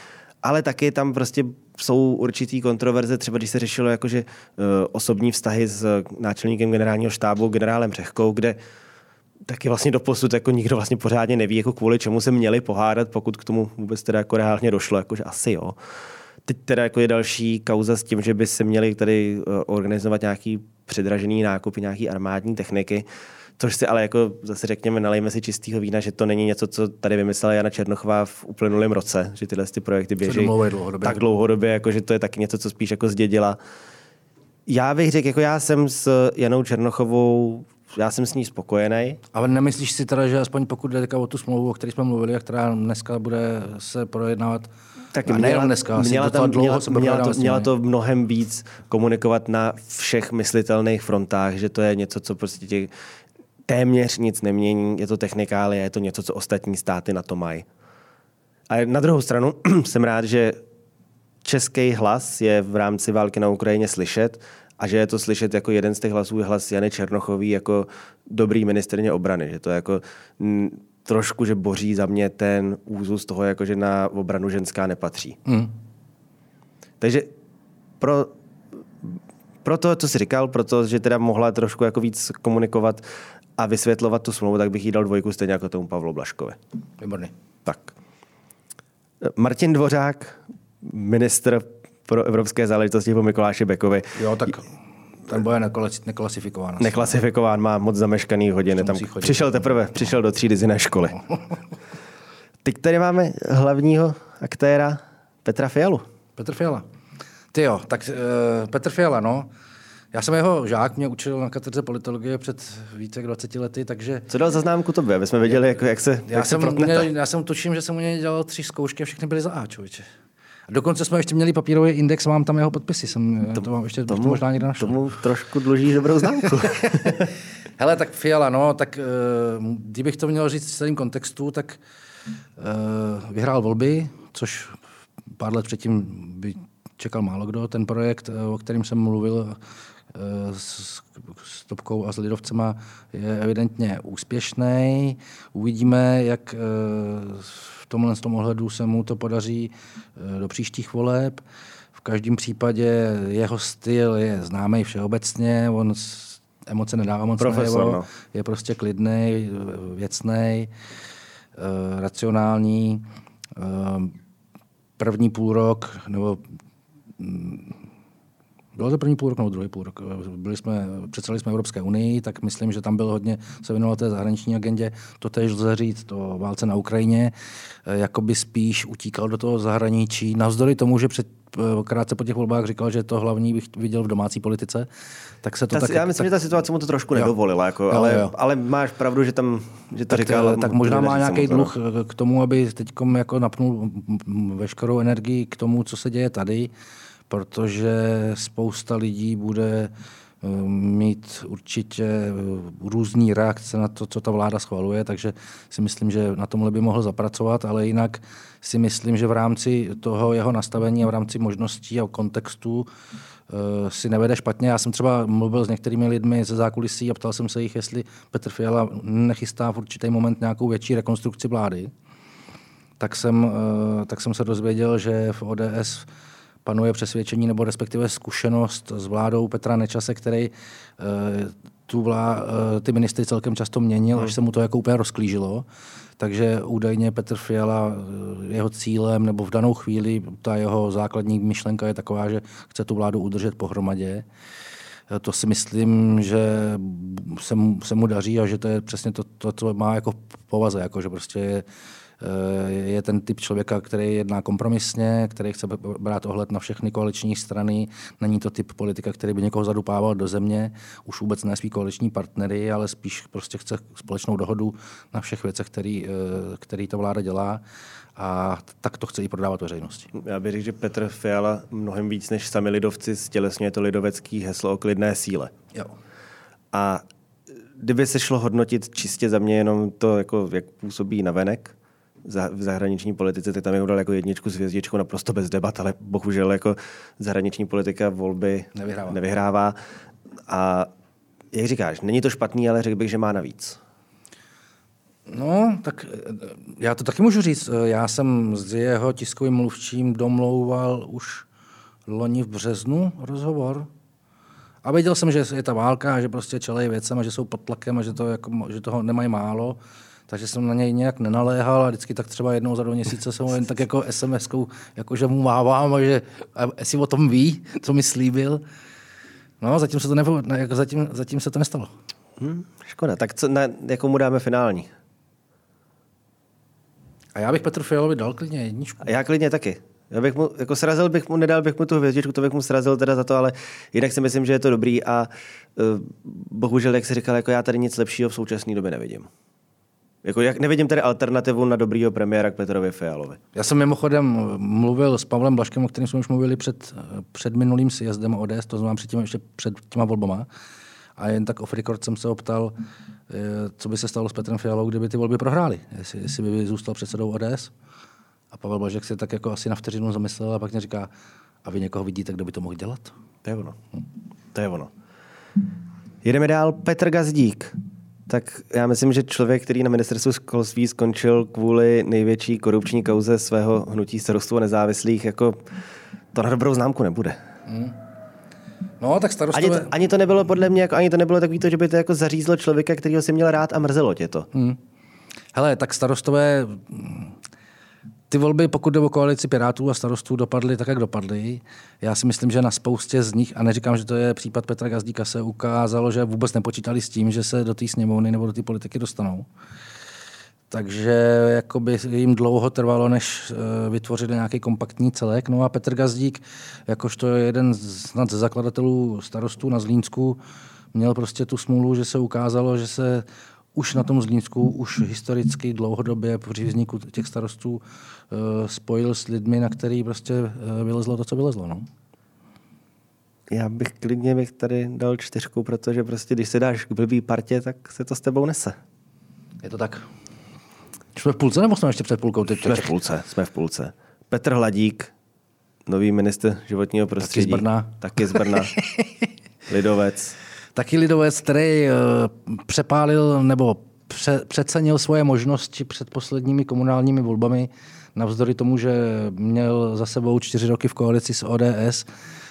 [SPEAKER 1] Ale taky tam prostě jsou určitý kontroverze, třeba když se řešilo jakože uh, osobní vztahy s náčelníkem generálního štábu, generálem Řehkou, kde taky vlastně do posud jako nikdo vlastně pořádně neví, jako kvůli čemu se měli pohádat, pokud k tomu vůbec teda jako reálně došlo, jakože asi jo. Teď teda jako je další kauza s tím, že by se měli tady uh, organizovat nějaký předražený nákupy, nějaký armádní techniky, což si ale jako zase řekněme, nalejme si čistého vína, že to není něco, co tady vymyslela Jana Černochová v uplynulém roce, že tyhle ty projekty běží
[SPEAKER 2] dlouhodobě.
[SPEAKER 1] tak dlouhodobě, jako že to je taky něco, co spíš jako zdědila. Já bych řekl, jako já jsem s Janou Černochovou, já jsem s ní spokojený.
[SPEAKER 2] Ale nemyslíš si teda, že aspoň pokud jde o tu smlouvu, o které jsme mluvili a která dneska bude se projednávat,
[SPEAKER 1] Tak
[SPEAKER 2] a nejenom dneska,
[SPEAKER 1] měla, tam,
[SPEAKER 2] dlouho
[SPEAKER 1] měla, měla, to, měla to mnohem víc komunikovat na všech myslitelných frontách, že to je něco, co prostě tě téměř nic nemění, je to technikálie, je to něco, co ostatní státy na to mají. A na druhou stranu jsem rád, že český hlas je v rámci války na Ukrajině slyšet a že je to slyšet jako jeden z těch hlasů je hlas Jany Černochový jako dobrý ministrně obrany. Že to je jako m, trošku, že boří za mě ten úzus toho, jako že na obranu ženská nepatří.
[SPEAKER 2] Hmm.
[SPEAKER 1] Takže pro, pro to, co jsi říkal, pro to, že teda mohla trošku jako víc komunikovat a vysvětlovat tu smlouvu, tak bych jí dal dvojku stejně jako tomu Pavlu Blaškovi.
[SPEAKER 2] Výborný.
[SPEAKER 1] Tak. Martin Dvořák, ministr pro evropské záležitosti po Mikuláši Bekovi.
[SPEAKER 2] Jo, tak ten neklas- neklasifikován. asi.
[SPEAKER 1] Neklasifikován, má moc zameškaný hodiny. Tam přišel teprve, přišel do třídy z jiné školy. Teď tady máme hlavního aktéra Petra Fialu.
[SPEAKER 2] Petr Fiala. Ty jo, tak uh, Petr Fiala, no. Já jsem jeho žák, mě učil na katedře politologie před více jak 20 lety, takže
[SPEAKER 1] Co dal za známku tobě, aby jsme věděli, jak, jak se,
[SPEAKER 2] já
[SPEAKER 1] jak se
[SPEAKER 2] jsem,
[SPEAKER 1] protnete?
[SPEAKER 2] měl, já jsem tuším, že jsem u něj dělal tři zkoušky a všechny byly za A, člověče. Dokonce jsme ještě měli papírový index, mám tam jeho podpisy, jsem to, to mám ještě, tomu, možná někde našel.
[SPEAKER 1] Tomu trošku dlužíš dobrou známku.
[SPEAKER 2] Hele, tak Fiala, no, tak uh, kdybych to měl říct v celém kontextu, tak uh, vyhrál volby, což pár let předtím by čekal málo kdo. Ten projekt, eh, o kterém jsem mluvil eh, s, s Topkou a s Lidovcema, je evidentně úspěšný. Uvidíme, jak eh, v tomhle z tom ohledu se mu to podaří eh, do příštích voleb. V každém případě jeho styl je známý všeobecně, on emoce nedává moc
[SPEAKER 1] Profesor,
[SPEAKER 2] najevo,
[SPEAKER 1] no.
[SPEAKER 2] je prostě klidný, věcný, racionální. Eh, První půl rok, nebo mm, bylo to první půl rok nebo druhý půl rok. Byli jsme, představili jsme Evropské unii, tak myslím, že tam byl hodně, se věnoval té zahraniční agendě. To tež lze říct o válce na Ukrajině. Eh, Jakoby spíš utíkal do toho zahraničí. Navzdory tomu, že před, eh, krátce po těch volbách říkal, že to hlavní bych viděl v domácí politice, tak se to
[SPEAKER 1] Ta,
[SPEAKER 2] tak,
[SPEAKER 1] já myslím, že ta situace mu to trošku
[SPEAKER 2] Jo.
[SPEAKER 1] nedovolila, jako,
[SPEAKER 2] Jo,
[SPEAKER 1] ale,
[SPEAKER 2] jo.
[SPEAKER 1] ale máš pravdu, že tam že to
[SPEAKER 2] tak,
[SPEAKER 1] říkal.
[SPEAKER 2] eh, tak možná má nějaký
[SPEAKER 1] to,
[SPEAKER 2] dluh k tomu, aby teď jako napnul veškerou energii k tomu, co se děje tady, protože spousta lidí bude eh, mít určitě eh, různý reakce na to, co ta vláda schvaluje, takže si myslím, že na tomhle by mohl zapracovat, ale jinak si myslím, že v rámci toho jeho nastavení a v rámci možností a kontextu eh, si nevede špatně. Já jsem třeba mluvil s některými lidmi ze zákulisí a ptal jsem se jich, jestli Petr Fiala nechystá v určitý moment nějakou větší rekonstrukci vlády. tak jsem, tak jsem se dozvěděl, že v ODS panuje přesvědčení nebo respektive zkušenost s vládou Petra Nečase, který eh, tu vlá, eh, ty ministry celkem často měnil, hmm. až se mu to jako úplně rozklížilo. Takže údajně Petr Fiala, jeho cílem nebo v danou chvíli ta jeho základní myšlenka je taková, že chce tu vládu udržet pohromadě. To si myslím, že se mu, se mu daří a že to je přesně to, to co má jako povaze, jako že prostě je, Eh, je ten typ člověka, který jedná kompromisně, který chce brát ohled na všechny koaliční strany. Není to typ politika, který by někoho zadupával do země, už vůbec ne svý koaliční partnery, ale spíš prostě chce společnou dohodu na všech věcech, který, eh, který ta vláda dělá a tak to chce i prodávat veřejnosti.
[SPEAKER 1] Já bych řekl, že Petr Fiala mnohem víc než sami lidovci stělesňuje to lidovecký heslo o klidné síle.
[SPEAKER 2] Jo.
[SPEAKER 1] A kdyby se šlo hodnotit čistě za mě jenom to, jako, jak působí na v zahraniční politice, tak tam je dal jako jedničku s hvězdičkou naprosto bez debat, ale bohužel jako zahraniční politika volby
[SPEAKER 2] nevyhrává.
[SPEAKER 1] nevyhrává. A jak říkáš, není to špatný, ale řekl bych, že má navíc.
[SPEAKER 2] No, tak eh, já to taky můžu říct. Já jsem s jeho tiskovým mluvčím domlouval už loni v březnu rozhovor. A věděl jsem, že je ta válka, že prostě čelej věcem a že jsou pod tlakem a že, to jako, že toho nemají málo takže jsem na něj nějak nenaléhal a vždycky tak třeba jednou za dva měsíce jsem ho jen tak jako SMS-kou, jako že mu mávám a že a jestli o tom ví, co mi slíbil. No, zatím se to, nebo, ne, jako zatím, zatím se to nestalo.
[SPEAKER 1] Hmm, škoda. Tak co, na, jako mu dáme finální?
[SPEAKER 2] A já bych Petru Fialovi dal klidně jedničku.
[SPEAKER 1] A já klidně taky. Já bych mu, jako srazil bych mu, nedal bych mu tu hvězdičku, to bych mu srazil teda za to, ale jinak si myslím, že je to dobrý a uh, bohužel, jak jsi říkal, jako já tady nic lepšího v současné době nevidím. Jako jak nevidím tady alternativu na dobrýho premiéra k Petrovi Fialovi.
[SPEAKER 2] Já jsem mimochodem mluvil s Pavlem Blaškem, o kterém jsme už mluvili před, před minulým sjezdem ODS, to znamená předtím ještě před těma volbama. A jen tak off record jsem se optal, eh, co by se stalo s Petrem Fialou, kdyby ty volby prohráli. Jestli, jestli by zůstal předsedou ODS. A Pavel Blažek si tak jako asi na vteřinu zamyslel a pak mě říká, a vy někoho vidíte, kdo by to mohl dělat?
[SPEAKER 1] To je ono. To je ono. Jedeme dál. Petr Gazdík tak já myslím, že člověk, který na ministerstvu školství skončil kvůli největší korupční kauze svého hnutí starostů a nezávislých, jako to na dobrou známku nebude. Hmm.
[SPEAKER 2] No, tak starostové...
[SPEAKER 1] Ani to, ani to nebylo podle mě, jako, ani to nebylo takový to, že by to jako zařízlo člověka, kterého si měl rád a mrzelo tě to. Hmm.
[SPEAKER 2] Hele, tak starostové ty volby, pokud jde o koalici Pirátů a starostů, dopadly tak, jak dopadly. Já si myslím, že na spoustě z nich, a neříkám, že to je případ Petra Gazdíka, se ukázalo, že vůbec nepočítali s tím, že se do té sněmovny nebo do té politiky dostanou. Takže jakoby jim dlouho trvalo, než eh, vytvořili nějaký kompaktní celek. No a Petr Gazdík, jakožto jeden z, ze zakladatelů starostů na Zlínsku, měl prostě tu smůlu, že se ukázalo, že se už na tom Zlínsku, už historicky dlouhodobě při vzniku těch starostů spojil s lidmi, na který prostě eh, vylezlo to, co vylezlo. No.
[SPEAKER 1] Já bych klidně bych tady dal čtyřku, protože prostě když se dáš k blbý partě, tak se to s tebou nese.
[SPEAKER 2] Je to tak. Jsme v půlce nebo jsme ještě před půlkou? Teď
[SPEAKER 1] jsme v půlce, jsme v půlce. Petr Hladík, nový minister životního prostředí.
[SPEAKER 2] Taky z Brna.
[SPEAKER 1] Taky z Brna. Lidovec
[SPEAKER 2] taky lidovec, který eh, přepálil nebo pře- přecenil svoje možnosti před posledními komunálními volbami, navzdory tomu, že měl za sebou čtyři roky v koalici s ODS,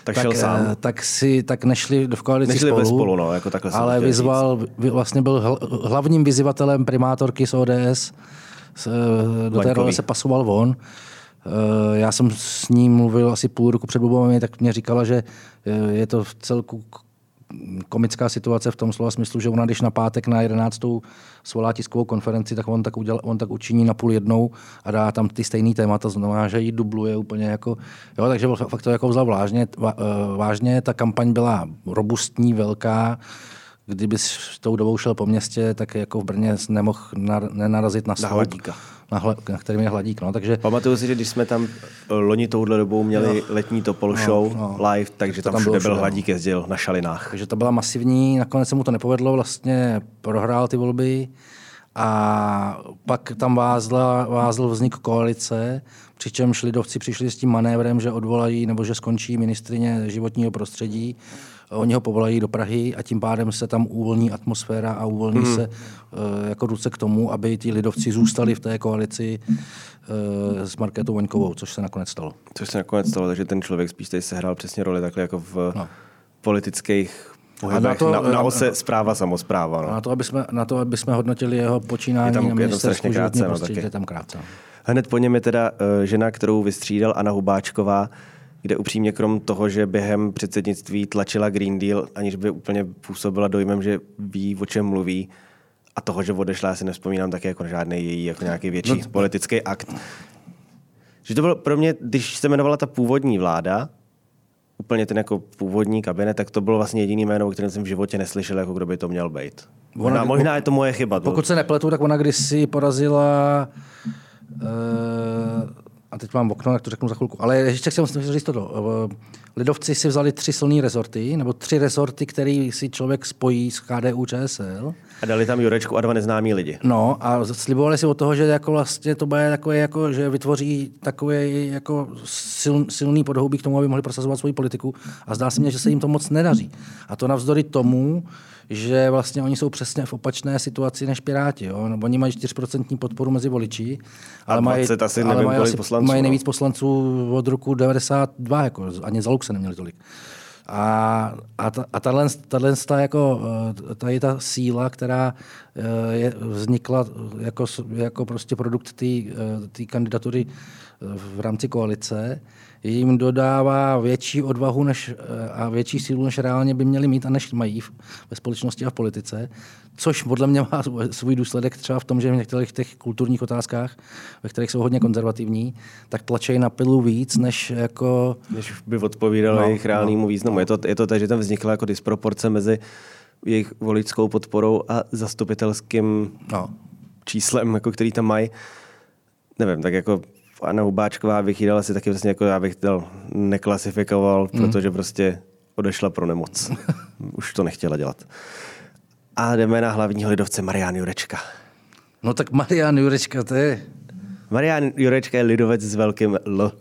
[SPEAKER 1] tak, tak, šel sám. Eh,
[SPEAKER 2] tak, si, tak nešli v koalici
[SPEAKER 1] nešli
[SPEAKER 2] spolu,
[SPEAKER 1] spolu no, jako takhle
[SPEAKER 2] ale vyzval, říct. vlastně byl hlavním vyzývatelem primátorky z ODS, eh, do té role se pasoval von. Já jsem s ním mluvil asi půl roku před volbami, tak mě říkala, že je to v celku komická situace v tom slova smyslu, že ona, když na pátek na 11. svolá tiskovou konferenci, tak on tak, uděl, on tak učiní na půl jednou a dá tam ty stejný témata, znamená, že ji dubluje úplně jako, jo, takže fakt to jako vzal vážně, eh, vážně, ta kampaň byla robustní, velká, kdyby s tou dobou šel po městě, tak jako v Brně nemohl nenarazit na,
[SPEAKER 1] hladíka.
[SPEAKER 2] Na, hla, na kterým je hladík. No. Takže...
[SPEAKER 1] Pamatuju si, že když jsme tam eh, loni touhle dobou měli no. letní Topol no, show no. live, takže tam, tam všude byl hladík jezdil na šalinách.
[SPEAKER 2] Takže to byla masivní, nakonec se mu to nepovedlo, vlastně prohrál ty volby A pak tam vázla, vázl vznik koalice, přičemž lidovci přišli s tím manévrem, že odvolají nebo že skončí ministrině životního prostředí. Oni ho povolají do Prahy a tím pádem se tam uvolní atmosféra a uvolní mm. se uh, jako ruce k tomu, aby ti lidovci zůstali v té koalici uh, s Markétou Voňkovou, což se nakonec stalo.
[SPEAKER 1] Což se nakonec stalo, takže ten člověk spíš tady sehrál přesně roli takhle jako v no. politických pohybech, na, to, na, na ose zpráva, samozpráva. No.
[SPEAKER 2] Na, to, aby jsme, na to, aby jsme hodnotili jeho počínání je tam, na ministerstvu krátce, no, taky. je tam krátce.
[SPEAKER 1] Hned po něm je teda uh, žena, kterou vystřídal Anna Hubáčková, kde upřímně krom toho, že během předsednictví tlačila Green Deal, aniž by úplně působila dojmem, že ví, o čem mluví, a toho, že odešla, já si nevzpomínám taky jako žádný její jako nějaký větší no, politický akt. Že to bylo pro mě, když se jmenovala ta původní vláda, úplně ten jako původní kabinet, tak to bylo vlastně jediný jméno, o kterém jsem v životě neslyšel, jako kdo by to měl být. Ona, možná, možná je to moje chyba.
[SPEAKER 2] Pokud se nepletu, tak ona kdysi porazila uh, a teď mám okno, jak to řeknu za chvilku. Ale ještě chci musím říct toto. Lidovci si vzali tři silné rezorty, nebo tři rezorty, které si člověk spojí s KDU ČSL.
[SPEAKER 1] A dali tam Jurečku a dva neznámí lidi.
[SPEAKER 2] No a slibovali si od toho, že jako vlastně to bude takové, jako, že vytvoří takové jako sil, silný podhoubí k tomu, aby mohli prosazovat svoji politiku. A zdá se mně, že se jim to moc nedaří. A to navzdory tomu, že vlastně oni jsou přesně v opačné situaci než Piráti. Jo? No, oni mají 4% podporu mezi voliči,
[SPEAKER 1] ale, mají, asi ale mají, asi, poslanců,
[SPEAKER 2] mají no. nejvíc poslanců od roku 92, jako, ani za se neměli tolik. A, a, ta, a tato, tato, ta, jako, eh, ta je ta síla, která eh, je, vznikla jako, jako prostě produkt té eh, kandidatury v rámci koalice, jim dodává větší odvahu než, a větší sílu, než reálně by měli mít a než mají ve společnosti a v politice. Což podle mě má svůj důsledek třeba v tom, že v některých těch kulturních otázkách, ve kterých jsou hodně konzervativní, tak tlačí na pilu víc, než jako...
[SPEAKER 1] Než by odpovídalo no, jejich reálnému no, významu. No. Je to, je to tak, že tam vznikla jako disproporce mezi jejich voličskou podporou a zastupitelským no. číslem, jako který tam mají. Nevím, tak jako Anna Hubáčková bych jí asi taky vlastně jako já bych to neklasifikoval, mm. protože prostě odešla pro nemoc. Už to nechtěla dělat. A jdeme na hlavního lidovce Marian Jurečka.
[SPEAKER 2] No tak Marian Jurečka, to je
[SPEAKER 1] Marian Jurečka je lidovec s velkým L.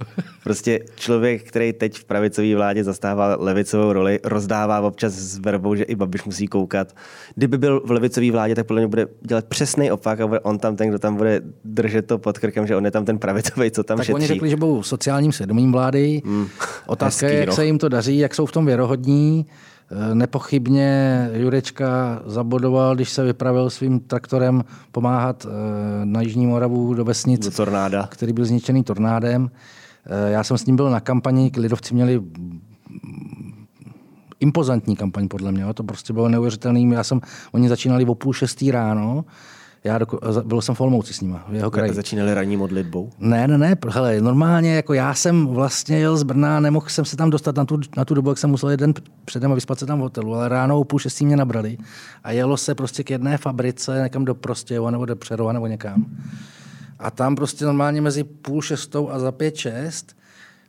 [SPEAKER 1] Prostě člověk, který teď v pravicové vládě zastává levicovou roli, rozdává občas s verbou, že i Babiš musí koukat. Kdyby byl v levicové vládě, tak podle mě bude dělat přesný opak a bude on tam ten, kdo tam bude držet to pod krkem, že on je tam ten pravicový, co tam
[SPEAKER 2] tak
[SPEAKER 1] šetří.
[SPEAKER 2] oni řekli, že budou sociálním svědomím vlády. Mm, Otázka hezký, je, jak no. se jim to daří, jak jsou v tom věrohodní. Nepochybně Jurečka zabodoval, když se vypravil svým traktorem pomáhat eh, na Jižní Moravu do vesnic,
[SPEAKER 1] do tornáda.
[SPEAKER 2] který byl zničený tornádem. Eh, já jsem s ním byl na kampani, lidovci měli impozantní kampaň podle mě. To prostě bylo neuvěřitelné. Já jsem, oni začínali o půl šestý ráno já doko, byl jsem v Olmouci s nima, v jeho kraji.
[SPEAKER 1] Začínali ranní modlitbou?
[SPEAKER 2] Ne, ne, ne, hele, normálně, jako já jsem vlastně jel z Brna, nemohl jsem se tam dostat na tu, na tu dobu, jak jsem musel jeden předem a vyspat se tam v hotelu, ale ráno o půl šestí mě nabrali a jelo se prostě k jedné fabrice, někam do Prostějova nebo do Přerova nebo někam. A tam prostě normálně mezi půl šestou a za pět šest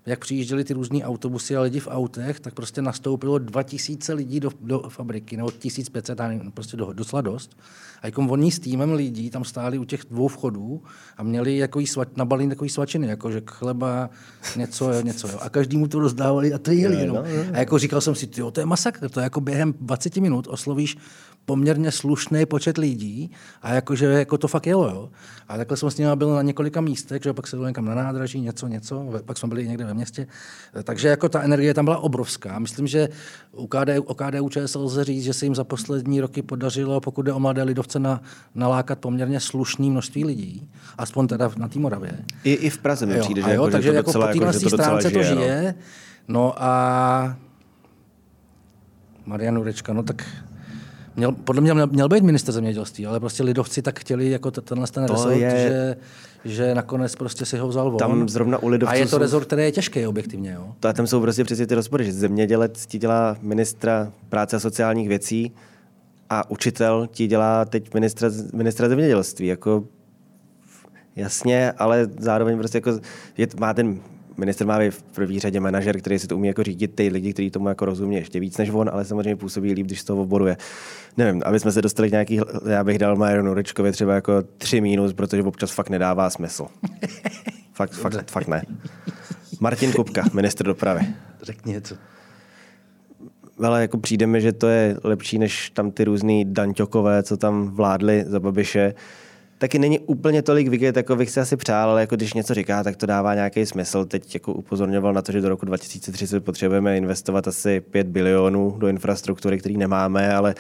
[SPEAKER 2] jak přijížděli ty různé autobusy a lidi v autech, tak prostě nastoupilo 2000 lidí do, do fabriky, nebo 1500, prostě do, docela dost. A jako oni s týmem lidí tam stáli u těch dvou vchodů a měli jako svač, nabalení takový svačiny, jako že chleba, něco, jo, něco. Jo. A každý mu to rozdávali a to jeli. No. A jako říkal jsem si, tyjo, to je masakr, to je jako během 20 minut oslovíš poměrně slušný počet lidí a jakože jako to fakt jelo. Jo. A takhle jsem s nimi byl na několika místech, že pak se někam na nádraží, něco, něco, pak jsme byli někde ve městě. Takže jako ta energie tam byla obrovská. Myslím, že u KDU, o KDU ČSL lze říct, že se jim za poslední roky podařilo, pokud jde o mladé lidovce, na, nalákat poměrně slušný množství lidí, aspoň teda na té Moravě.
[SPEAKER 1] I, I v Praze mi přijde, že,
[SPEAKER 2] jo,
[SPEAKER 1] jako,
[SPEAKER 2] takže
[SPEAKER 1] že to
[SPEAKER 2] jako
[SPEAKER 1] docela,
[SPEAKER 2] po téhle
[SPEAKER 1] jako,
[SPEAKER 2] stránce
[SPEAKER 1] to,
[SPEAKER 2] žije, to žije. No. no a Marian Urečka, no tak Měl, podle mě měl, měl být minister zemědělství, ale prostě lidovci tak chtěli jako tenhle ten rezort, je... že, že nakonec prostě si ho vzal von.
[SPEAKER 1] Tam zrovna u lidovců
[SPEAKER 2] A je to jsou... rezort, který je těžký objektivně. Jo?
[SPEAKER 1] To, a tam jsou prostě přesně ty rozpory, že zemědělec ti dělá ministra práce a sociálních věcí a učitel ti dělá teď ministra, ministra zemědělství. Jako, jasně, ale zároveň prostě jako je, má ten minister má v první řadě manažer, který si to umí jako řídit ty lidi, kteří tomu jako rozumí ještě víc než on, ale samozřejmě působí líp, když z toho oboru je. Nevím, aby jsme se dostali k nějaký, já bych dal Majero Nurečkovi třeba jako tři mínus, protože občas fakt nedává smysl. fakt, fakt, fakt ne. Martin Kupka, minister dopravy.
[SPEAKER 2] Řekni něco.
[SPEAKER 1] Ale jako přijde mi, že to je lepší než tam ty různý danťokové, co tam vládli za Babiše. Taky není úplně tolik vidět, jako bych si asi přál, ale jako když něco říká, tak to dává nějaký smysl. Teď jako upozorňoval na to, že do roku 2030 potřebujeme investovat asi 5 bilionů do infrastruktury, který nemáme, ale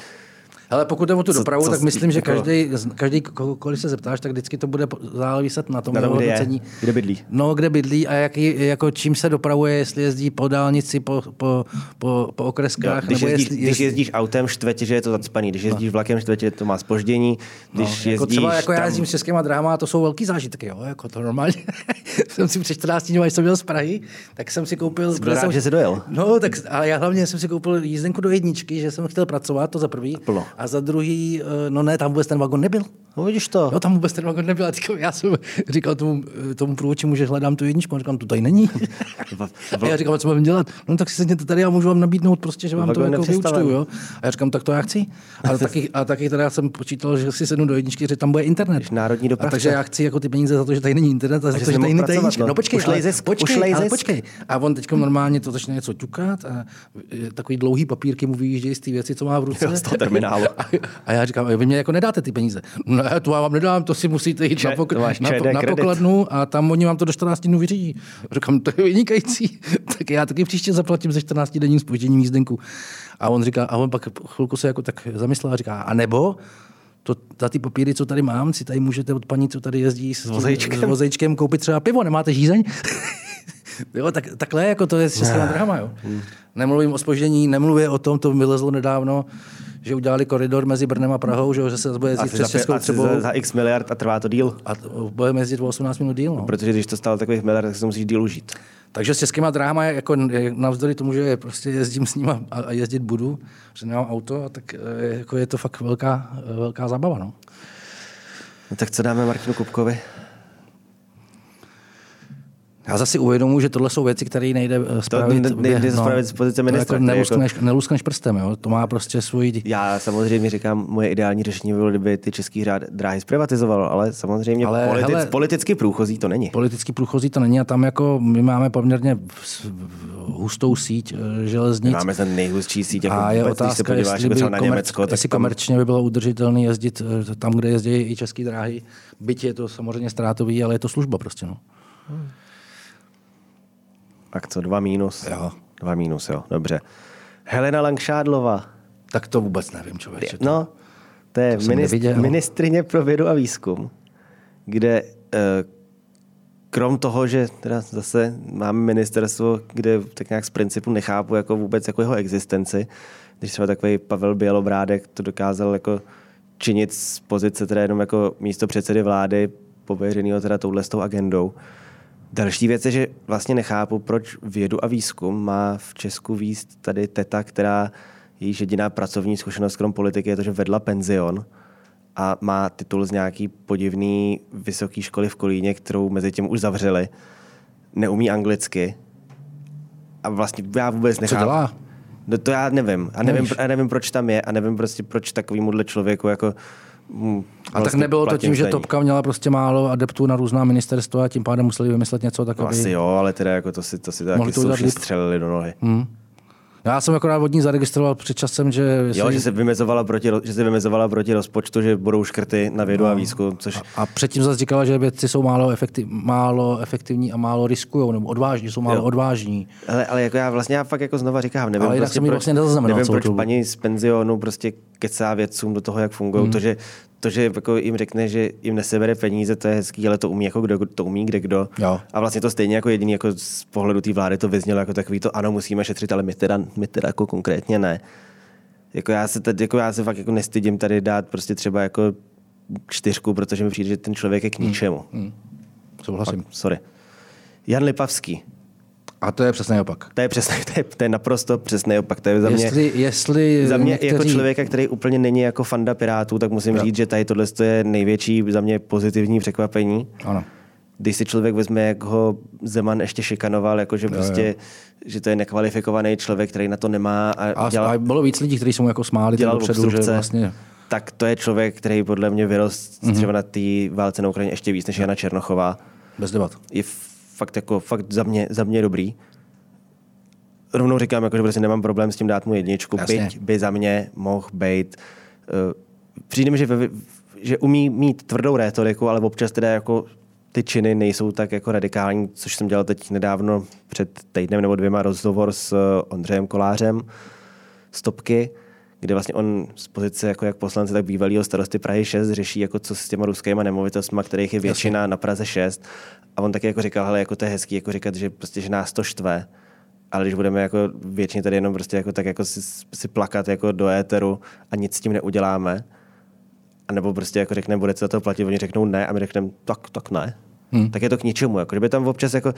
[SPEAKER 2] ale pokud jde o tu dopravu, co, tak myslím, že jako... každý, každý, když se zeptáš, tak vždycky to bude záviset na tom,
[SPEAKER 1] na tom kde, je, kde bydlí.
[SPEAKER 2] No, kde bydlí a jaký, jako čím se dopravuje, jestli jezdí po dálnici, po, po, po, po okreskách.
[SPEAKER 1] No, když,
[SPEAKER 2] nebo
[SPEAKER 1] jezdíš,
[SPEAKER 2] jestli,
[SPEAKER 1] když jezdíš autem štvetě, že je to zacpaný, když jezdíš no. vlakem štvetě, to má spoždění. Když
[SPEAKER 2] no, jako
[SPEAKER 1] jezdíš
[SPEAKER 2] třeba jako
[SPEAKER 1] tam...
[SPEAKER 2] já jezdím s českýma dráma, to jsou velký zážitky, jo, jako to normálně. jsem si před 14 dní, jsem byl z Prahy, tak jsem si koupil...
[SPEAKER 1] Byl rád, jsem, že jsi dojel.
[SPEAKER 2] No, tak a já hlavně jsem si koupil jízdenku do jedničky, že jsem chtěl pracovat, to za prvý.
[SPEAKER 1] Plno.
[SPEAKER 2] A za druhý Eh, no ne, tam vůbec ten vagon nebyl.
[SPEAKER 1] No vidíš to.
[SPEAKER 2] No tam vůbec ten vagon nebyl. A já jsem říkal tomu, eh, tomu průvodčímu, že hledám tu jedničku. On říkal, tu tady není. a já říkal, co mám dělat? No tak si sedněte tady a můžu vám nabídnout prostě, že vám to jako vyučtuju. Jo? A já říkám, tak to já chci. A taky, a taky teda jsem počítal, že si sednu do jedničky, že tam bude internet.
[SPEAKER 1] Když národní
[SPEAKER 2] A takže já chci jako ty peníze za to, že tady není internet a za to, že tady není jednička. No počkej, ale,
[SPEAKER 1] zisk,
[SPEAKER 2] počkej, ale počkej. A on teď normálně to začne něco ťukat a takový dlouhý papírky mu vyjíždějí z té věci, co má v ruce.
[SPEAKER 1] Z toho terminálu.
[SPEAKER 2] A, já říkám, vy mě jako nedáte ty peníze. Ne, to já vám nedám, to si musíte jít Če, na, pok- na, na pokladnu a tam oni vám to do 14 dnů vyřídí. Říkám, to je vynikající. tak já taky příště zaplatím ze 14 denním spožděním jízdenku. A on říká, a on pak chvilku se jako tak zamyslel a říká, a nebo to, za ty papíry, co tady mám, si tady můžete od paní, co tady jezdí s,
[SPEAKER 1] vozejčkem.
[SPEAKER 2] s vozejčkem, koupit třeba pivo, nemáte žízeň? Jo, tak, takhle jako to je s českými drahama, jo. Nemluvím o spoždění, nemluvím o tom, to vylezlo nedávno, že udělali koridor mezi Brnem a Prahou, že, že se bude jezdit přes Českou
[SPEAKER 1] třeba za, za, x miliard a trvá to díl.
[SPEAKER 2] A budeme jezdit o 18 minut díl. No.
[SPEAKER 1] Protože když to stalo takových miliard, tak se musíš díl užít.
[SPEAKER 2] Takže s českýma dráma, jako navzdory tomu, že prostě jezdím s nimi a jezdit budu, že nemám auto, tak eh, jako je to fakt velká, velká zábava. No.
[SPEAKER 1] No tak co dáme Martinu Kupkovi?
[SPEAKER 2] Já zase uvědomuji, že tohle jsou věci, které nejde spravit.
[SPEAKER 1] To nejde no, spravit z pozice ministra.
[SPEAKER 2] Jako neluskneš, jako... neluskneš prstem, jo? to má prostě svůj...
[SPEAKER 1] Já samozřejmě říkám, moje ideální řešení bylo, kdyby ty český dráhy zprivatizoval, ale samozřejmě ale, politic, hele, politicky průchozí to není.
[SPEAKER 2] Politicky průchozí to není a tam jako my máme poměrně hustou síť eh, železnic.
[SPEAKER 1] Máme ten nejhustší síť.
[SPEAKER 2] Jako a je vůbec, otázka, se podíváš jestli, jako na komerč, Německo, jestli tam... komerčně by bylo udržitelné jezdit eh, tam, kde jezdí i české dráhy. Byť je to samozřejmě ztrátový, ale je to služba prostě. No. Hmm.
[SPEAKER 1] Tak co, dva mínus?
[SPEAKER 2] Jo.
[SPEAKER 1] Dva mínus, jo, dobře. Helena Langšádlova.
[SPEAKER 2] Tak to vůbec nevím, člověče.
[SPEAKER 1] No, to je to minist- ministrině pro vědu a výzkum, kde eh, krom toho, že teda zase máme ministerstvo, kde tak nějak z principu nechápu jako vůbec jako jeho existenci, když třeba takový Pavel Bělobrádek to dokázal jako činit z pozice teda jenom jako místo předsedy vlády pověřenýho teda touhle s tou agendou, Další věc je, že vlastně nechápu, proč vědu a výzkum má v Česku výst tady teta, která jejíž jediná pracovní zkušenost krom politiky je to, že vedla penzion a má titul z nějaký podivný vysoké školy v Kolíně, kterou mezi tím už zavřeli. Neumí anglicky. A vlastně já vůbec nechápu.
[SPEAKER 2] Co dělá?
[SPEAKER 1] No to já nevím. A nevím, a nevím, proč tam je a nevím prostě, proč takovýmuhle člověku jako
[SPEAKER 2] Hmm, a tak vlastně nebylo to tím, že Topka měla prostě málo adeptů na různá ministerstva a tím pádem museli vymyslet něco takového.
[SPEAKER 1] No asi jo, ale teda jako to si, to si taky slušně střelili do nohy. Hmm.
[SPEAKER 2] Já jsem akorát od ní zaregistroval před časem, že...
[SPEAKER 1] Jo, že se vymezovala proti, že se vymezovala proti rozpočtu, že budou škrty na vědu no. a výzkum. Což... A,
[SPEAKER 2] a předtím zase říkala, že vědci jsou málo, efektiv, málo efektivní a málo riskují, nebo odvážní, jsou málo jo. odvážní.
[SPEAKER 1] Ale, ale jako já vlastně já fakt jako znova říkám, nevím,
[SPEAKER 2] ale
[SPEAKER 1] prostě,
[SPEAKER 2] proč, vlastně nevím
[SPEAKER 1] proč paní z penzionu prostě kecá vědcům do toho, jak fungují. Hmm. To, že to, že jako jim řekne, že jim nesebere peníze, to je hezký, ale to umí jako kdo, to umí kde kdo.
[SPEAKER 2] Jo.
[SPEAKER 1] A vlastně to stejně jako jediný jako z pohledu té vlády to vyznělo jako takový to, ano, musíme šetřit, ale my teda, my teda jako konkrétně ne. Jako já se tady, jako já se fakt jako nestydím tady dát prostě třeba jako čtyřku, protože mi přijde, že ten člověk je k hmm. ničemu. Hmm. Hmm.
[SPEAKER 2] Souhlasím.
[SPEAKER 1] Fakt, sorry. Jan Lipavský.
[SPEAKER 2] A to je přesný opak.
[SPEAKER 1] To je, přesný, to je, to je naprosto přesný opak. To je za mě,
[SPEAKER 2] jestli, jestli
[SPEAKER 1] za mě jako někteří... jako člověka, který úplně není jako fanda Pirátů, tak musím jo. říct, že tady tohle je největší za mě pozitivní překvapení.
[SPEAKER 2] Ano.
[SPEAKER 1] když si člověk vezme, jak ho Zeman ještě šikanoval, jako že prostě, že to je nekvalifikovaný člověk, který na to nemá. A,
[SPEAKER 2] A,
[SPEAKER 1] dělal,
[SPEAKER 2] a bylo víc lidí, kteří jsou mu jako smáli
[SPEAKER 1] dělal
[SPEAKER 2] dopředu, že vlastně...
[SPEAKER 1] tak to je člověk, který podle mě vyrost
[SPEAKER 2] Mhm.
[SPEAKER 1] mm-hmm. třeba na té válce na Ukrajině ještě víc než Jana Černochová.
[SPEAKER 2] Bez debat.
[SPEAKER 1] Je fakt jako fakt za mě, za mě dobrý. Rovnou říkám, jako, že prostě nemám problém s tím dát mu jedničku,
[SPEAKER 2] Jasně.
[SPEAKER 1] byť by za mě mohl být. Uh, přijde mi, že, ve, že umí mít tvrdou rétoriku, ale občas teda jako ty činy nejsou tak jako radikální, což jsem dělal teď nedávno před týdnem nebo dvěma rozhovor s eh, Ondřejem Kolářem z Topky, kde vlastně on z pozice jako jak poslance, tak bývalého starosty Prahy 6 řeší, jako co s těma ruskýma nemovitostmi, kterých je většina na Praze 6. A on taky jako říkal, hele, jako to je hezký, jako říkat, že prostě, že nás to štve, ale když budeme jako většině tady jenom prostě jako tak jako si, si plakat jako do éteru a nic s tím neuděláme, a nebo prostě jako řekneme, budete za to platit, oni řeknou ne a my řekneme, tak, tak ne. Hmm. Tak je to k ničemu. Jako, kdyby tam občas jako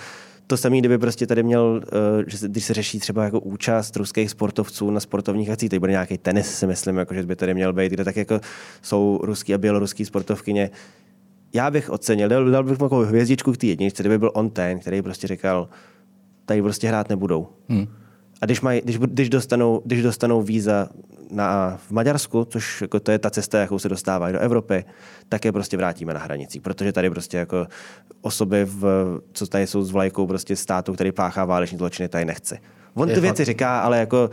[SPEAKER 1] to samé, kdyby prostě tady měl, uh, že když se řeší třeba jako účast ruských sportovců na sportovních akcích, teď bude nějaký tenis, si myslím, jako, že by tady měl být, kde tak jako jsou ruský a běloruský sportovkyně. Já bych ocenil, dal, dal bych jako hvězdičku k té jedničce, kdyby byl on ten, který prostě říkal, tady prostě hrát nebudou. Hmm. A když, maj, když, když, dostanou, když dostanou víza na, v Maďarsku, což jako to je ta cesta, jakou se dostávají do Evropy, tak je prostě vrátíme na hranicích, protože tady prostě jako osoby, v, co tady jsou s vlajkou prostě státu, který páchá váleční zločiny, tady nechci. On
[SPEAKER 2] Je
[SPEAKER 1] ty
[SPEAKER 2] fakt.
[SPEAKER 1] věci říká, ale jako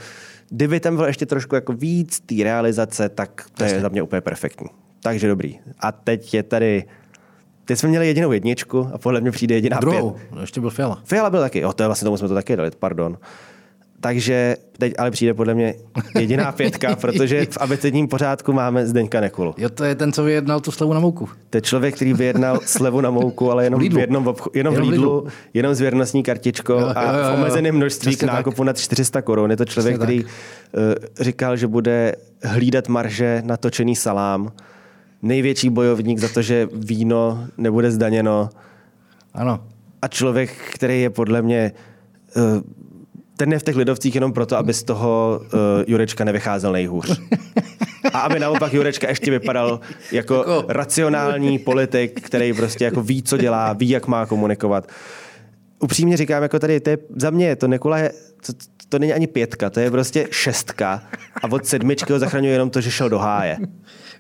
[SPEAKER 1] kdyby tam bylo ještě trošku jako víc té realizace, tak to je za mě úplně perfektní. Takže dobrý. A teď je tady Teď jsme měli jedinou jedničku a podle mě přijde jediná
[SPEAKER 2] Druhou,
[SPEAKER 1] pět.
[SPEAKER 2] ještě byl Fiala.
[SPEAKER 1] Fiala byl taky, jo, to je vlastně tomu jsme to taky dali, pardon. Takže teď ale přijde podle mě jediná pětka, protože v abecedním pořádku máme Zdeňka Nekulu.
[SPEAKER 2] Jo, to je ten, co vyjednal tu slevu na mouku.
[SPEAKER 1] To je člověk, který vyjednal slevu na mouku, ale jenom
[SPEAKER 2] V
[SPEAKER 1] v jednom, obcho- jenom v
[SPEAKER 2] Jenom v
[SPEAKER 1] Lidlu,
[SPEAKER 2] Lidlu.
[SPEAKER 1] jenom s věrnostní kartičkou
[SPEAKER 2] Jo, jo,
[SPEAKER 1] a
[SPEAKER 2] jo, jo.
[SPEAKER 1] v omezeném množství k
[SPEAKER 2] Přesně tak.
[SPEAKER 1] nákupu nad 400 korun. Je to člověk,
[SPEAKER 2] Přesně
[SPEAKER 1] který uh, říkal, že bude hlídat marže na točený salám. Největší bojovník za to, že víno nebude zdaněno.
[SPEAKER 2] Ano.
[SPEAKER 1] A člověk, který je podle mě uh, ten je v těch lidovcích jenom proto, aby z toho uh, Jurečka nevycházel nejhůř. A aby naopak Jurečka ještě vypadal jako,
[SPEAKER 2] Jako-
[SPEAKER 1] racionální politik, který prostě jako ví, co dělá, ví, jak má komunikovat. Upřímně říkám, jako tady, to je, za mě to Nekula je, to, to není ani pětka, to je prostě šestka. A od sedmičky ho zachraňuje jenom to, že šel do háje.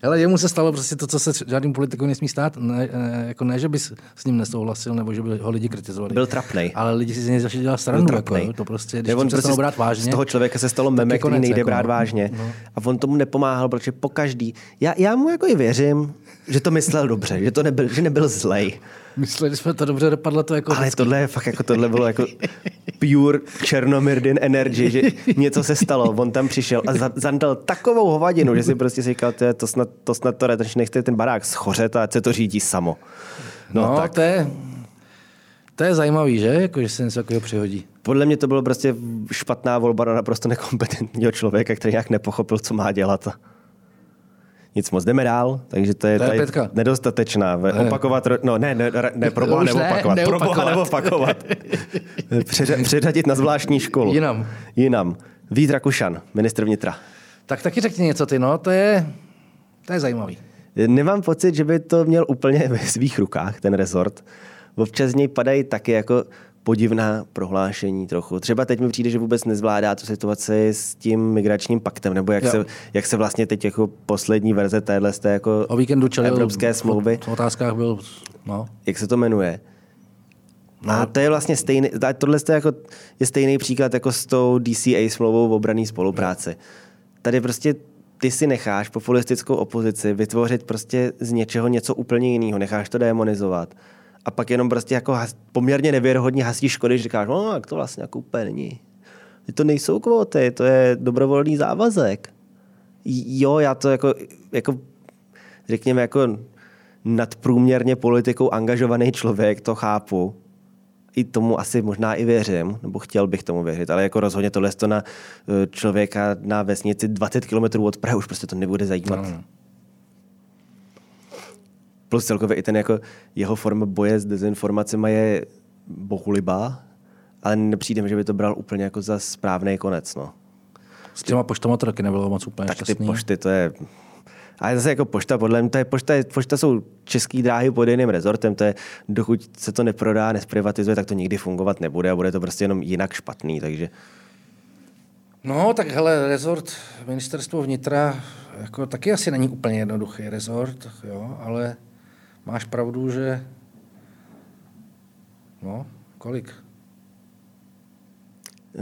[SPEAKER 2] Ale jemu se stalo prostě to, co se žádným politikovi nesmí stát. Ne, ne, jako ne, že by s ním nesouhlasil, nebo že by ho lidi kritizovali.
[SPEAKER 1] Byl trapnej.
[SPEAKER 2] Ale lidi si z něj začali dělat stranu. Jako, jo, to prostě, když
[SPEAKER 1] on prostě
[SPEAKER 2] brát vážně.
[SPEAKER 1] Z toho člověka se stalo meme, který nejde
[SPEAKER 2] jako,
[SPEAKER 1] brát
[SPEAKER 2] no.
[SPEAKER 1] vážně.
[SPEAKER 2] No.
[SPEAKER 1] A on tomu nepomáhal, protože po každý. Já, já mu jako i věřím, že to myslel dobře, že to nebyl, že nebyl zlej.
[SPEAKER 2] Mysleli jsme to dobře, dopadlo to jako
[SPEAKER 1] Ale
[SPEAKER 2] vždycky.
[SPEAKER 1] tohle je fakt jako tohle bylo jako pure Černomirdin energy, že něco se stalo, on tam přišel a za- zandal takovou hovadinu, že si prostě si říkal, to, snad to, snad to retenč nechte ten barák schořet a se to řídí samo.
[SPEAKER 2] No,
[SPEAKER 1] No,
[SPEAKER 2] no
[SPEAKER 1] tak.
[SPEAKER 2] to je, to je zajímavý, že? Jako, že se něco takového přihodí.
[SPEAKER 1] Podle mě to bylo prostě špatná volba na naprosto nekompetentního člověka, který nějak nepochopil, co má dělat. Nic moc, jdeme dál, takže to je,
[SPEAKER 2] To je
[SPEAKER 1] tady nedostatečná. Ve- Opakovat, no ne, ne, ne, ne pro boha
[SPEAKER 2] Už ne,
[SPEAKER 1] neopakovat, pro boha
[SPEAKER 2] neopakovat.
[SPEAKER 1] neopakovat. Přeřa- Předřadit na zvláštní školu.
[SPEAKER 2] Jinam.
[SPEAKER 1] Jinam. Vít Rakušan, ministr vnitra.
[SPEAKER 2] Tak taky řekni něco ty, no, to je, to je zajímavý.
[SPEAKER 1] Nemám pocit, že by to měl úplně ve svých rukách, ten rezort. Občas z něj padají taky jako podivná prohlášení trochu. Třeba teď mi přijde, že vůbec nezvládá tu situaci s tím migračním paktem, nebo jak,
[SPEAKER 2] Jo.
[SPEAKER 1] se, jak se vlastně teď jako poslední verze téhle z té jako
[SPEAKER 2] O víkendu čelil
[SPEAKER 1] evropské smlouvy,
[SPEAKER 2] V, v otázkách byl, no,
[SPEAKER 1] jak se to jmenuje. No. A to je vlastně stejný, tohle je, jako, je stejný příklad jako s tou DCA smlouvou o obraný spolupráci. Tady prostě ty si necháš populistickou opozici vytvořit prostě z něčeho něco úplně jiného, necháš to demonizovat. A pak jenom prostě jako has, poměrně nevěrohodně hasíš škody, že říkáš, no, jak to vlastně jako úplně není. To nejsou kvóty, to je dobrovolný závazek. Jo, já to jako, jako řekněme, jako nadprůměrně politikou angažovaný člověk, to chápu. I tomu asi možná i věřím, nebo chtěl bych tomu věřit, ale jako rozhodně tohle to na eh, člověka na vesnici 20 km od Prahy už prostě to nebude zajímat.
[SPEAKER 2] No.
[SPEAKER 1] Plus celkově i ten jako jeho forma boje s dezinformacemi je bohulibá, ale nepřijde mi, že by to bral úplně jako za správný konec. No.
[SPEAKER 2] s těma poštama to taky nebylo moc úplně
[SPEAKER 1] Tak ty
[SPEAKER 2] šťastný.
[SPEAKER 1] pošty, to je... Ale zase jako pošta, podle mě, to je pošta, pošta jsou český dráhy pod jiným rezortem, to je, dokud se to neprodá, nesprivatizuje, tak to nikdy fungovat nebude a bude to prostě jenom jinak špatný, takže
[SPEAKER 2] No, tak hele, rezort ministerstvo vnitra jako taky asi není úplně jednoduchý rezort, jo, ale máš pravdu, že no, kolik?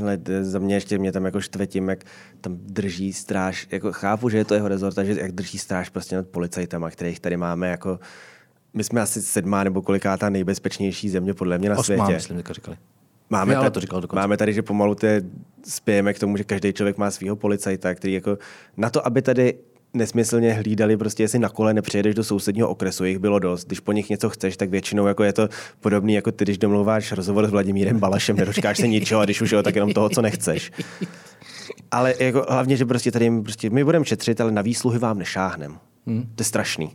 [SPEAKER 1] Ale za mě ještě mě tam jako štvetím, jak tam drží stráž, jako chápu, že je to jeho rezort, že jak drží stráž prostě nad policajtama, kterých tady máme jako, my jsme asi sedmá nebo kolikátá nejbezpečnější země podle mě na
[SPEAKER 2] Osmá,
[SPEAKER 1] světě.
[SPEAKER 2] myslím, teďka říkali.
[SPEAKER 1] Máme, tady,
[SPEAKER 2] to říkal dokonce.
[SPEAKER 1] máme tady, že pomalu te spějeme k tomu, že každý člověk má svého policajta, který jako na to, aby tady nesmyslně hlídali, prostě jestli na kole nepřijedeš do sousedního okresu, jich bylo dost. Když po nich něco chceš, tak většinou jako je to podobný, jako ty, když domluváš rozhovor s Vladimírem Balašem, nedočkáš se ničeho, a když už jo, tak jenom toho, co nechceš. Ale jako, hlavně, že prostě tady prostě, my budeme šetřit, ale na výsluhy vám nešáhnem. Hmm. To je strašný.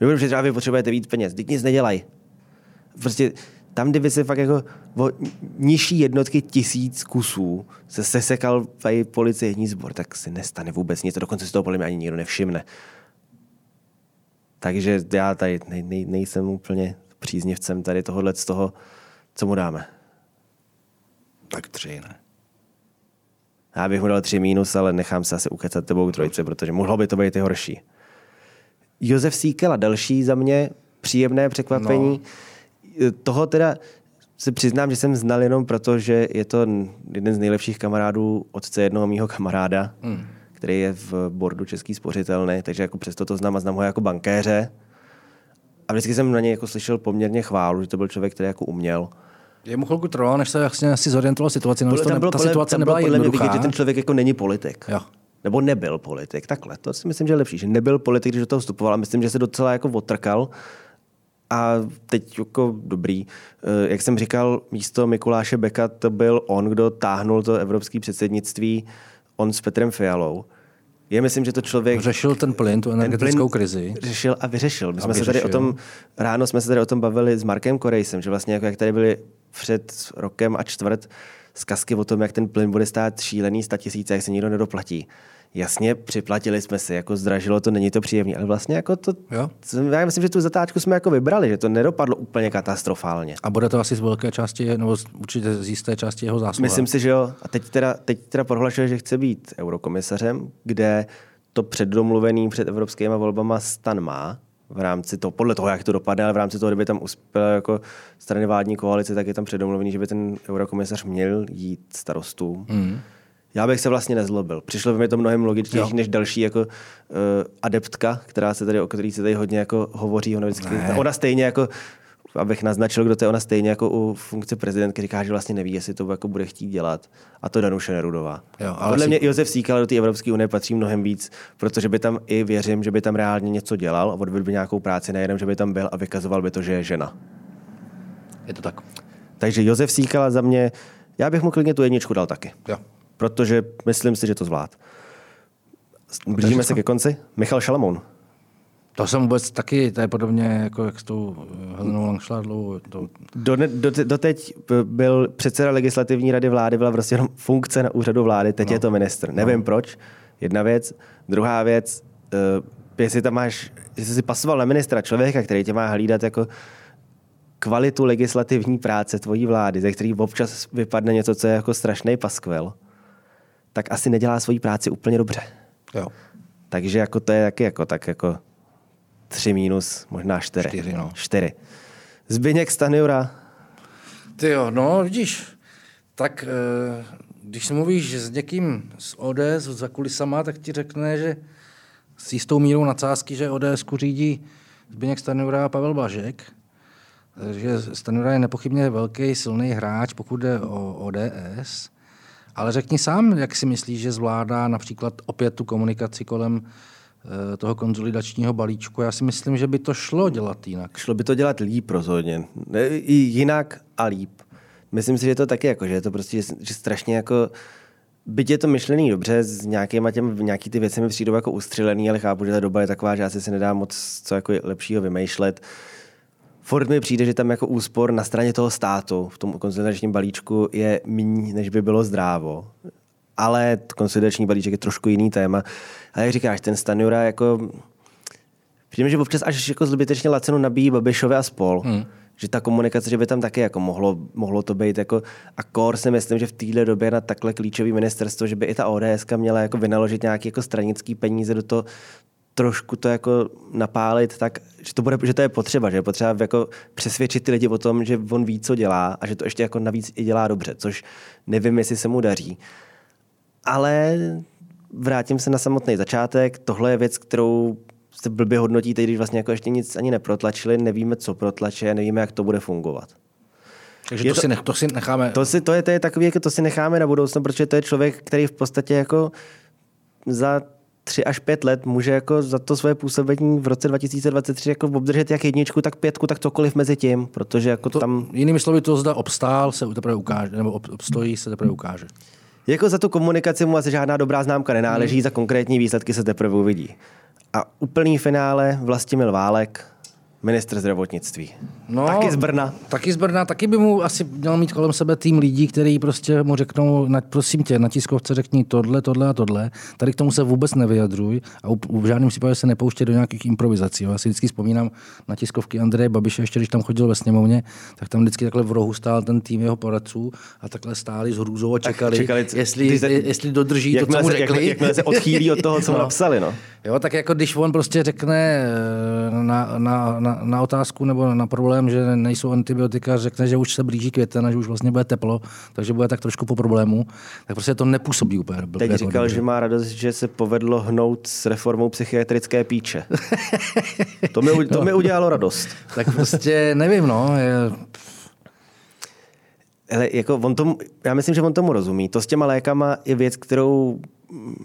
[SPEAKER 1] My budeme šetřit, a vy potřebujete víc peněz. Teď nic nedělaj. Prostě tam, kdyby se fakt jako o nižší jednotky tisíc kusů se sesekal tady policejní sbor, tak se nestane vůbec nic. Dokonce si toho podle mě ani nikdo nevšimne. Takže já tady nej, nej, nejsem úplně příznivcem tady tohohle z toho, co mu dáme.
[SPEAKER 2] Tak tři, ne?
[SPEAKER 1] Já bych mu dal tři mínus, ale nechám se asi ukecat tebou trojce, protože mohlo by to být i horší. Josef Síkela, další za mě příjemné překvapení. No. Toho teda se přiznám, že jsem znal jenom proto, že je to jeden z nejlepších kamarádů otce jednoho mýho kamaráda, hmm. který je v bordu Český spořitelny, takže jako přesto to znám a znám ho jako bankéře. A vždycky jsem na něj jako slyšel poměrně chválu, že to byl člověk, který jako uměl.
[SPEAKER 2] Jemu chvilku trvalo, než se jasně asi zorientoval situaci. No, to ne, ta
[SPEAKER 1] podle-
[SPEAKER 2] situace
[SPEAKER 1] tam
[SPEAKER 2] nebyla
[SPEAKER 1] bylo podle
[SPEAKER 2] jednoduchá.
[SPEAKER 1] vidět, že ten člověk jako není politik.
[SPEAKER 2] Jo.
[SPEAKER 1] Nebo nebyl politik, takhle. To si myslím, že je lepší, že nebyl politik, když do toho vstupoval a myslím, že se docela jako otrkal. A teď jako dobrý. Eh, Jak jsem říkal, místo Mikuláše Beka to byl on, kdo táhnul to evropské předsednictví, on s Petrem Fialou. Je myslím, že to člověk...
[SPEAKER 2] Řešil ten plyn, tu energetickou krizi.
[SPEAKER 1] Řešil a vyřešil. My
[SPEAKER 2] A
[SPEAKER 1] jsme se tady o
[SPEAKER 2] vyřešil.
[SPEAKER 1] tom, ráno jsme se tady o tom bavili s Markem Korejsem, že vlastně jako jak tady byli před rokem a čtvrt zkazky o tom, jak ten plyn bude stát šílený 100 tisíce, jak se nikdo nedoplatí. Jasně, připlatili jsme si, jako zdražilo to, není to příjemné, ale vlastně jako to,
[SPEAKER 2] Jo.
[SPEAKER 1] já myslím, že tu zatáčku jsme jako vybrali, že to nedopadlo úplně katastrofálně.
[SPEAKER 2] A bude to asi z velké části, nebo určitě z jisté části jeho zásluha.
[SPEAKER 1] Myslím si, že jo. A teď teda, teď teda prohlašuje, že chce být eurokomisařem, kde to předdomluvený před evropskými volbama stan má v rámci toho, podle toho, jak to dopadne, ale v rámci toho, kdyby tam uspěl jako strany vládní koalice, tak je tam předdomluvený, že by ten eurokomisař měl jít starostům. Mm. Já bych se vlastně nezlobil. Přišlo by mi to mnohem logičtější než další jako uh, adeptka, která se tady, o který se tady hodně jako hovoří. Ona, vždycky,
[SPEAKER 2] Ne.
[SPEAKER 1] ona stejně jako abych naznačil, kdo to je, ona stejně jako u funkce prezidentky říká, že vlastně neví, jestli to jako bude chtít dělat. A to Danuše Nerudová.
[SPEAKER 2] Jo, ale
[SPEAKER 1] Podle
[SPEAKER 2] si-
[SPEAKER 1] mě Josef Síkal do té Evropské unie patří mnohem víc, protože by tam i věřím, že by tam reálně něco dělal a odvedl by nějakou práci, nejenom, že by tam byl a vykazoval by to, že je žena.
[SPEAKER 2] Je to tak.
[SPEAKER 1] Takže Josef Síkala za mě, já bych mu klidně tu jedničku dal taky.
[SPEAKER 2] Jo.
[SPEAKER 1] Protože myslím si, že to zvlád. Blížíme se ke konci. Michal Šalamoun.
[SPEAKER 2] To jsem vůbec taky, to je podobně jako jak s tou eh, Helenou Langšládlovou. To,
[SPEAKER 1] Do, do, doteď byl předseda legislativní rady vlády, byla prostě jenom funkce na úřadu vlády, teď no. je to ministr. Nevím no. proč. Jedna věc. Druhá věc, uh, jestli tam máš, jestli si pasoval na ministra člověka, který tě má hlídat jako kvalitu legislativní práce tvojí vlády, ze který občas vypadne něco, co je jako strašný paskvel, tak asi nedělá svoji práci úplně dobře.
[SPEAKER 2] jo.
[SPEAKER 1] Takže jako to je taky jako tak jako tři mínus, možná čtyři.
[SPEAKER 2] Čtyři, no.
[SPEAKER 1] čtyři. Zbyněk Stanjura,
[SPEAKER 2] Ty jo, no vidíš, tak eh, když mluvíš s někým z ODS za kulisama, tak ti řekne, že s jistou mírou nadsázky, že ODS řídí Zbyněk Stanjura a Pavel Blažek, že Stanjura je nepochybně velký, silný hráč, pokud jde o ODS, ale řekni sám, jak si myslíš, že zvládá například opět tu komunikaci kolem eh, toho konzolidačního balíčku. Já si myslím, že by to šlo dělat jinak.
[SPEAKER 1] šlo by to dělat líp rozhodně. I jinak a líp. Myslím si, že je to taky jako, že je to prostě že strašně jako Byť je to myšlený dobře, s nějakýma těm, nějaký ty věci mi přijdou jako ustřelený, ale chápu, že ta doba je taková, že asi se nedá moc co jako lepšího vymýšlet. Ford mi přijde, že tam jako úspor na straně toho státu v tom konsolidačním balíčku je méně, než by bylo zdrávo. ale konsolidační balíček je trošku jiný téma. A jak říkáš, ten Stanjura jako... Přijde že občas až jako zbytečně lacenu nabíjí Babišovi a spol. Hmm. Že ta komunikace, že by tam taky jako mohlo, mohlo to být jako... A kor si myslím, že v téhle době na takhle klíčový ministerstvo, že by i ta ODS měla jako vynaložit nějaký jako stranický peníze do toho, trošku to jako napálit tak, že to, bude, že to je potřeba, že je potřeba jako přesvědčit ty lidi o tom, že on ví, co dělá a že to ještě jako navíc i dělá dobře, což nevím, jestli se mu daří. Ale vrátím se na samotný začátek. Tohle je věc, kterou se blbě hodnotíte, když vlastně jako ještě nic ani neprotlačili, nevíme, co protlačí, nevíme, jak to bude fungovat.
[SPEAKER 2] Takže to, to, si nech, to si necháme...
[SPEAKER 1] To, si, to, je, to je takový, jako to si necháme na budoucnu, protože to je člověk, který v podstatě jako za tři až pět let může jako za to svoje působení v roce 2023 jako obdržet jak jedničku, tak pětku, tak cokoliv mezi tím, protože jako to, tam...
[SPEAKER 2] Jinými slovy, to zda obstál, se teprve ukáže, nebo obstojí, se teprve ukáže.
[SPEAKER 1] Jako za tu komunikaci mu asi žádná dobrá známka nenáleží, hmm. za konkrétní výsledky se teprve uvidí. A úplný finále Vlastimil Válek, ministr zdravotnictví. No, taky z Brna.
[SPEAKER 2] Taky z Brna, taky by mu asi měl mít kolem sebe tým lidí, který prostě mu řeknou, na, prosím tě, na tiskovce řekni tohle, tohle a tohle. Tady k tomu se vůbec nevyjadruj a u, v žádném případě se nepouště do nějakých improvizací. Já si vždycky vzpomínám na tiskovky Andreje Babiše, ještě když tam chodil ve sněmovně, tak tam vždycky takhle v rohu stál ten tým jeho poradců a takhle stáli s hrůzou a čekali, čekali jestli, se, jestli dodrží to, co mu řekli.
[SPEAKER 1] Jak, jak se odchýlí od toho, co no. napsali. No.
[SPEAKER 2] Jo, tak jako když on prostě řekne na, na, na, na otázku nebo na problém, že nejsou antibiotika, řekne, že už se blíží květen a že už vlastně bude teplo, takže bude tak trošku po problému, tak prostě to nepůsobí úplně.
[SPEAKER 1] Teď jako říkal, dobře. že má radost, že se povedlo hnout s reformou psychiatrické píče. to, mi, to no. mi udělalo radost.
[SPEAKER 2] tak prostě nevím, no. Je...
[SPEAKER 1] Hele, jako on tomu, já myslím, že on tomu rozumí. To s těma lékama je věc, kterou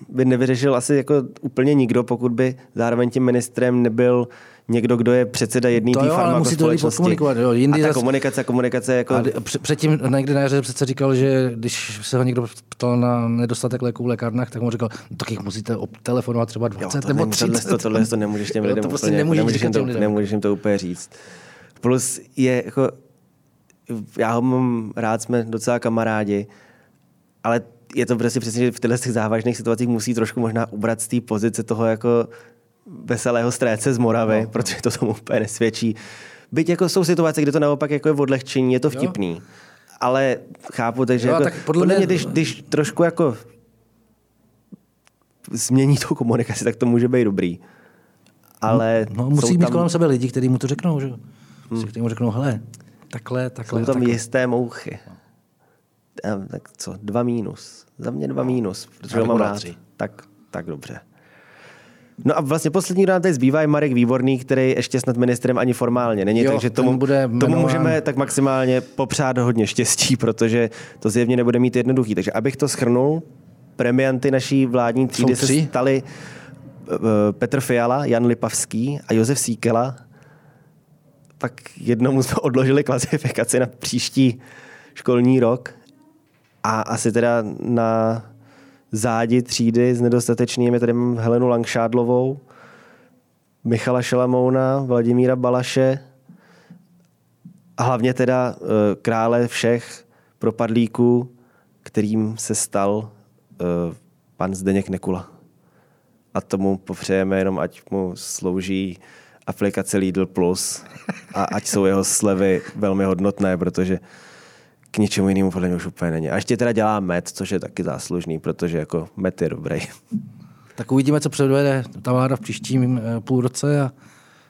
[SPEAKER 1] by nevyřešil asi jako úplně nikdo, pokud by zároveň tím ministrem nebyl někdo, kdo je předseda jedné té
[SPEAKER 2] farmakospolečnosti. Jo.
[SPEAKER 1] Jindy a ta zas... komunikace, komunikace jako... A
[SPEAKER 2] předtím někdy na jaře přece říkal, že když se ho někdo ptal na nedostatek léků v lékárnách, tak mu říkal, no, tak jich musíte telefonovat třeba 20 jo, to nebo 30.
[SPEAKER 1] Tohle, tohle to nemůžeš těm lidem to prostě úplně, nemůžeš, nemůžeš, jim to, nemůžeš jim to úplně říct. Plus je jako, já ho mám rád, jsme docela kamarádi, ale je to prostě přesně, že v těchto závažných situacích musí trošku možná ubrat z té pozice toho jako veselého stréce z Moravy, no. protože to tomu úplně nesvědčí. Byť jako jsou situace, kde to naopak jako je odlehčení, je to vtipný. Jo. Ale chápu, takže jo, jako, tak podle, podle mě, když, když trošku jako změní tu komunikaci, tak to může být dobrý. Ale
[SPEAKER 2] no, musí mít tam... kolem sebe lidi, kteří mu to řeknou, že? Hmm. Kteří mu řeknou, hele, takhle, takhle.
[SPEAKER 1] Jsou tam takhle. jisté mouchy. Tak co, dva mínus. Za mě dva mínus, protože ho mám rád. Tak, tak dobře. No a vlastně poslední, kdo nám tady zbývá, je Marek Výborný, který ještě snad ministrem ani formálně není, jo, takže tomu, bude tomu můžeme tak maximálně popřát hodně štěstí, protože to zjevně nebude mít jednoduchý. Takže abych to schrnul, premianty naší vládní třídy se stali uh, Petr Fiala, Jan Lipavský a Josef Síkela. Tak jednomu jsme odložili klasifikaci na příští školní rok a asi teda na zádi třídy s nedostatečnými. Tady mám Helenu Langšádlovou, Michala Šelamouna, Vladimíra Balaše a hlavně teda uh, krále všech propadlíků, kterým se stal uh, pan Zdeněk Nekula. A tomu popřejeme jenom, ať mu slouží aplikace Lidl Plus a ať jsou jeho slevy velmi hodnotné, protože k ničemu jinému podle mě už úplně není. A ještě teda dělá med, což je taky záslužný, protože jako med je dobrý.
[SPEAKER 2] Tak uvidíme, co předvede ta vláda v příštím eh, půlroce a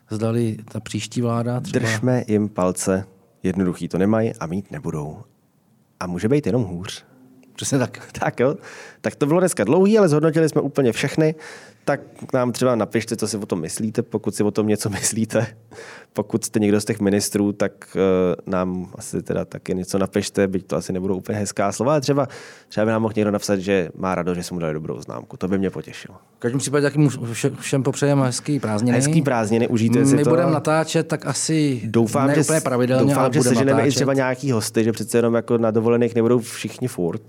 [SPEAKER 2] zdali ta příští vláda třeba...
[SPEAKER 1] Držme jim palce, jednoduchý to nemají a mít nebudou. A může být jenom hůř.
[SPEAKER 2] Přesně tak.
[SPEAKER 1] Tak jo. Tak to bylo dneska dlouhý, ale zhodnotili jsme úplně všechny tak nám třeba napište, co si o tom myslíte, pokud si o tom něco myslíte. Pokud jste někdo z těch ministrů, tak uh, nám asi teda taky něco napište, byť to asi nebudou úplně hezká slova, ale třeba, třeba by nám mohl někdo napsat, že má radost, že jsme mu dali dobrou známku. To by mě potěšilo.
[SPEAKER 2] V každém případě taky všem popřejeme hezký prázdniny.
[SPEAKER 1] Hezký prázdniny, užijte My si
[SPEAKER 2] to. My budeme natáčet, tak asi doufám, ne že, úplně pravidelně,
[SPEAKER 1] doufám, že seženeme i třeba nějaký hosty, že přece jenom jako na dovolených nebudou všichni furt.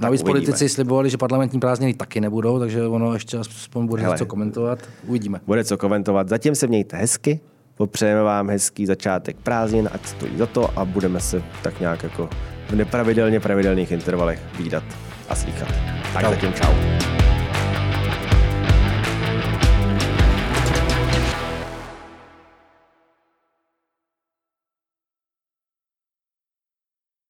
[SPEAKER 2] Navíc politici slibovali, že parlamentní prázdniny taky nebudou, takže ono ještě aspoň bude Hele, co komentovat. Uvidíme.
[SPEAKER 1] Bude co komentovat. Zatím se mějte hezky, popřejeme vám hezký začátek prázdnin, ať stojí za to a budeme se tak nějak jako v nepravidelně pravidelných intervalech výdat a slýchat. Tak
[SPEAKER 2] Čau.
[SPEAKER 1] zatím čau.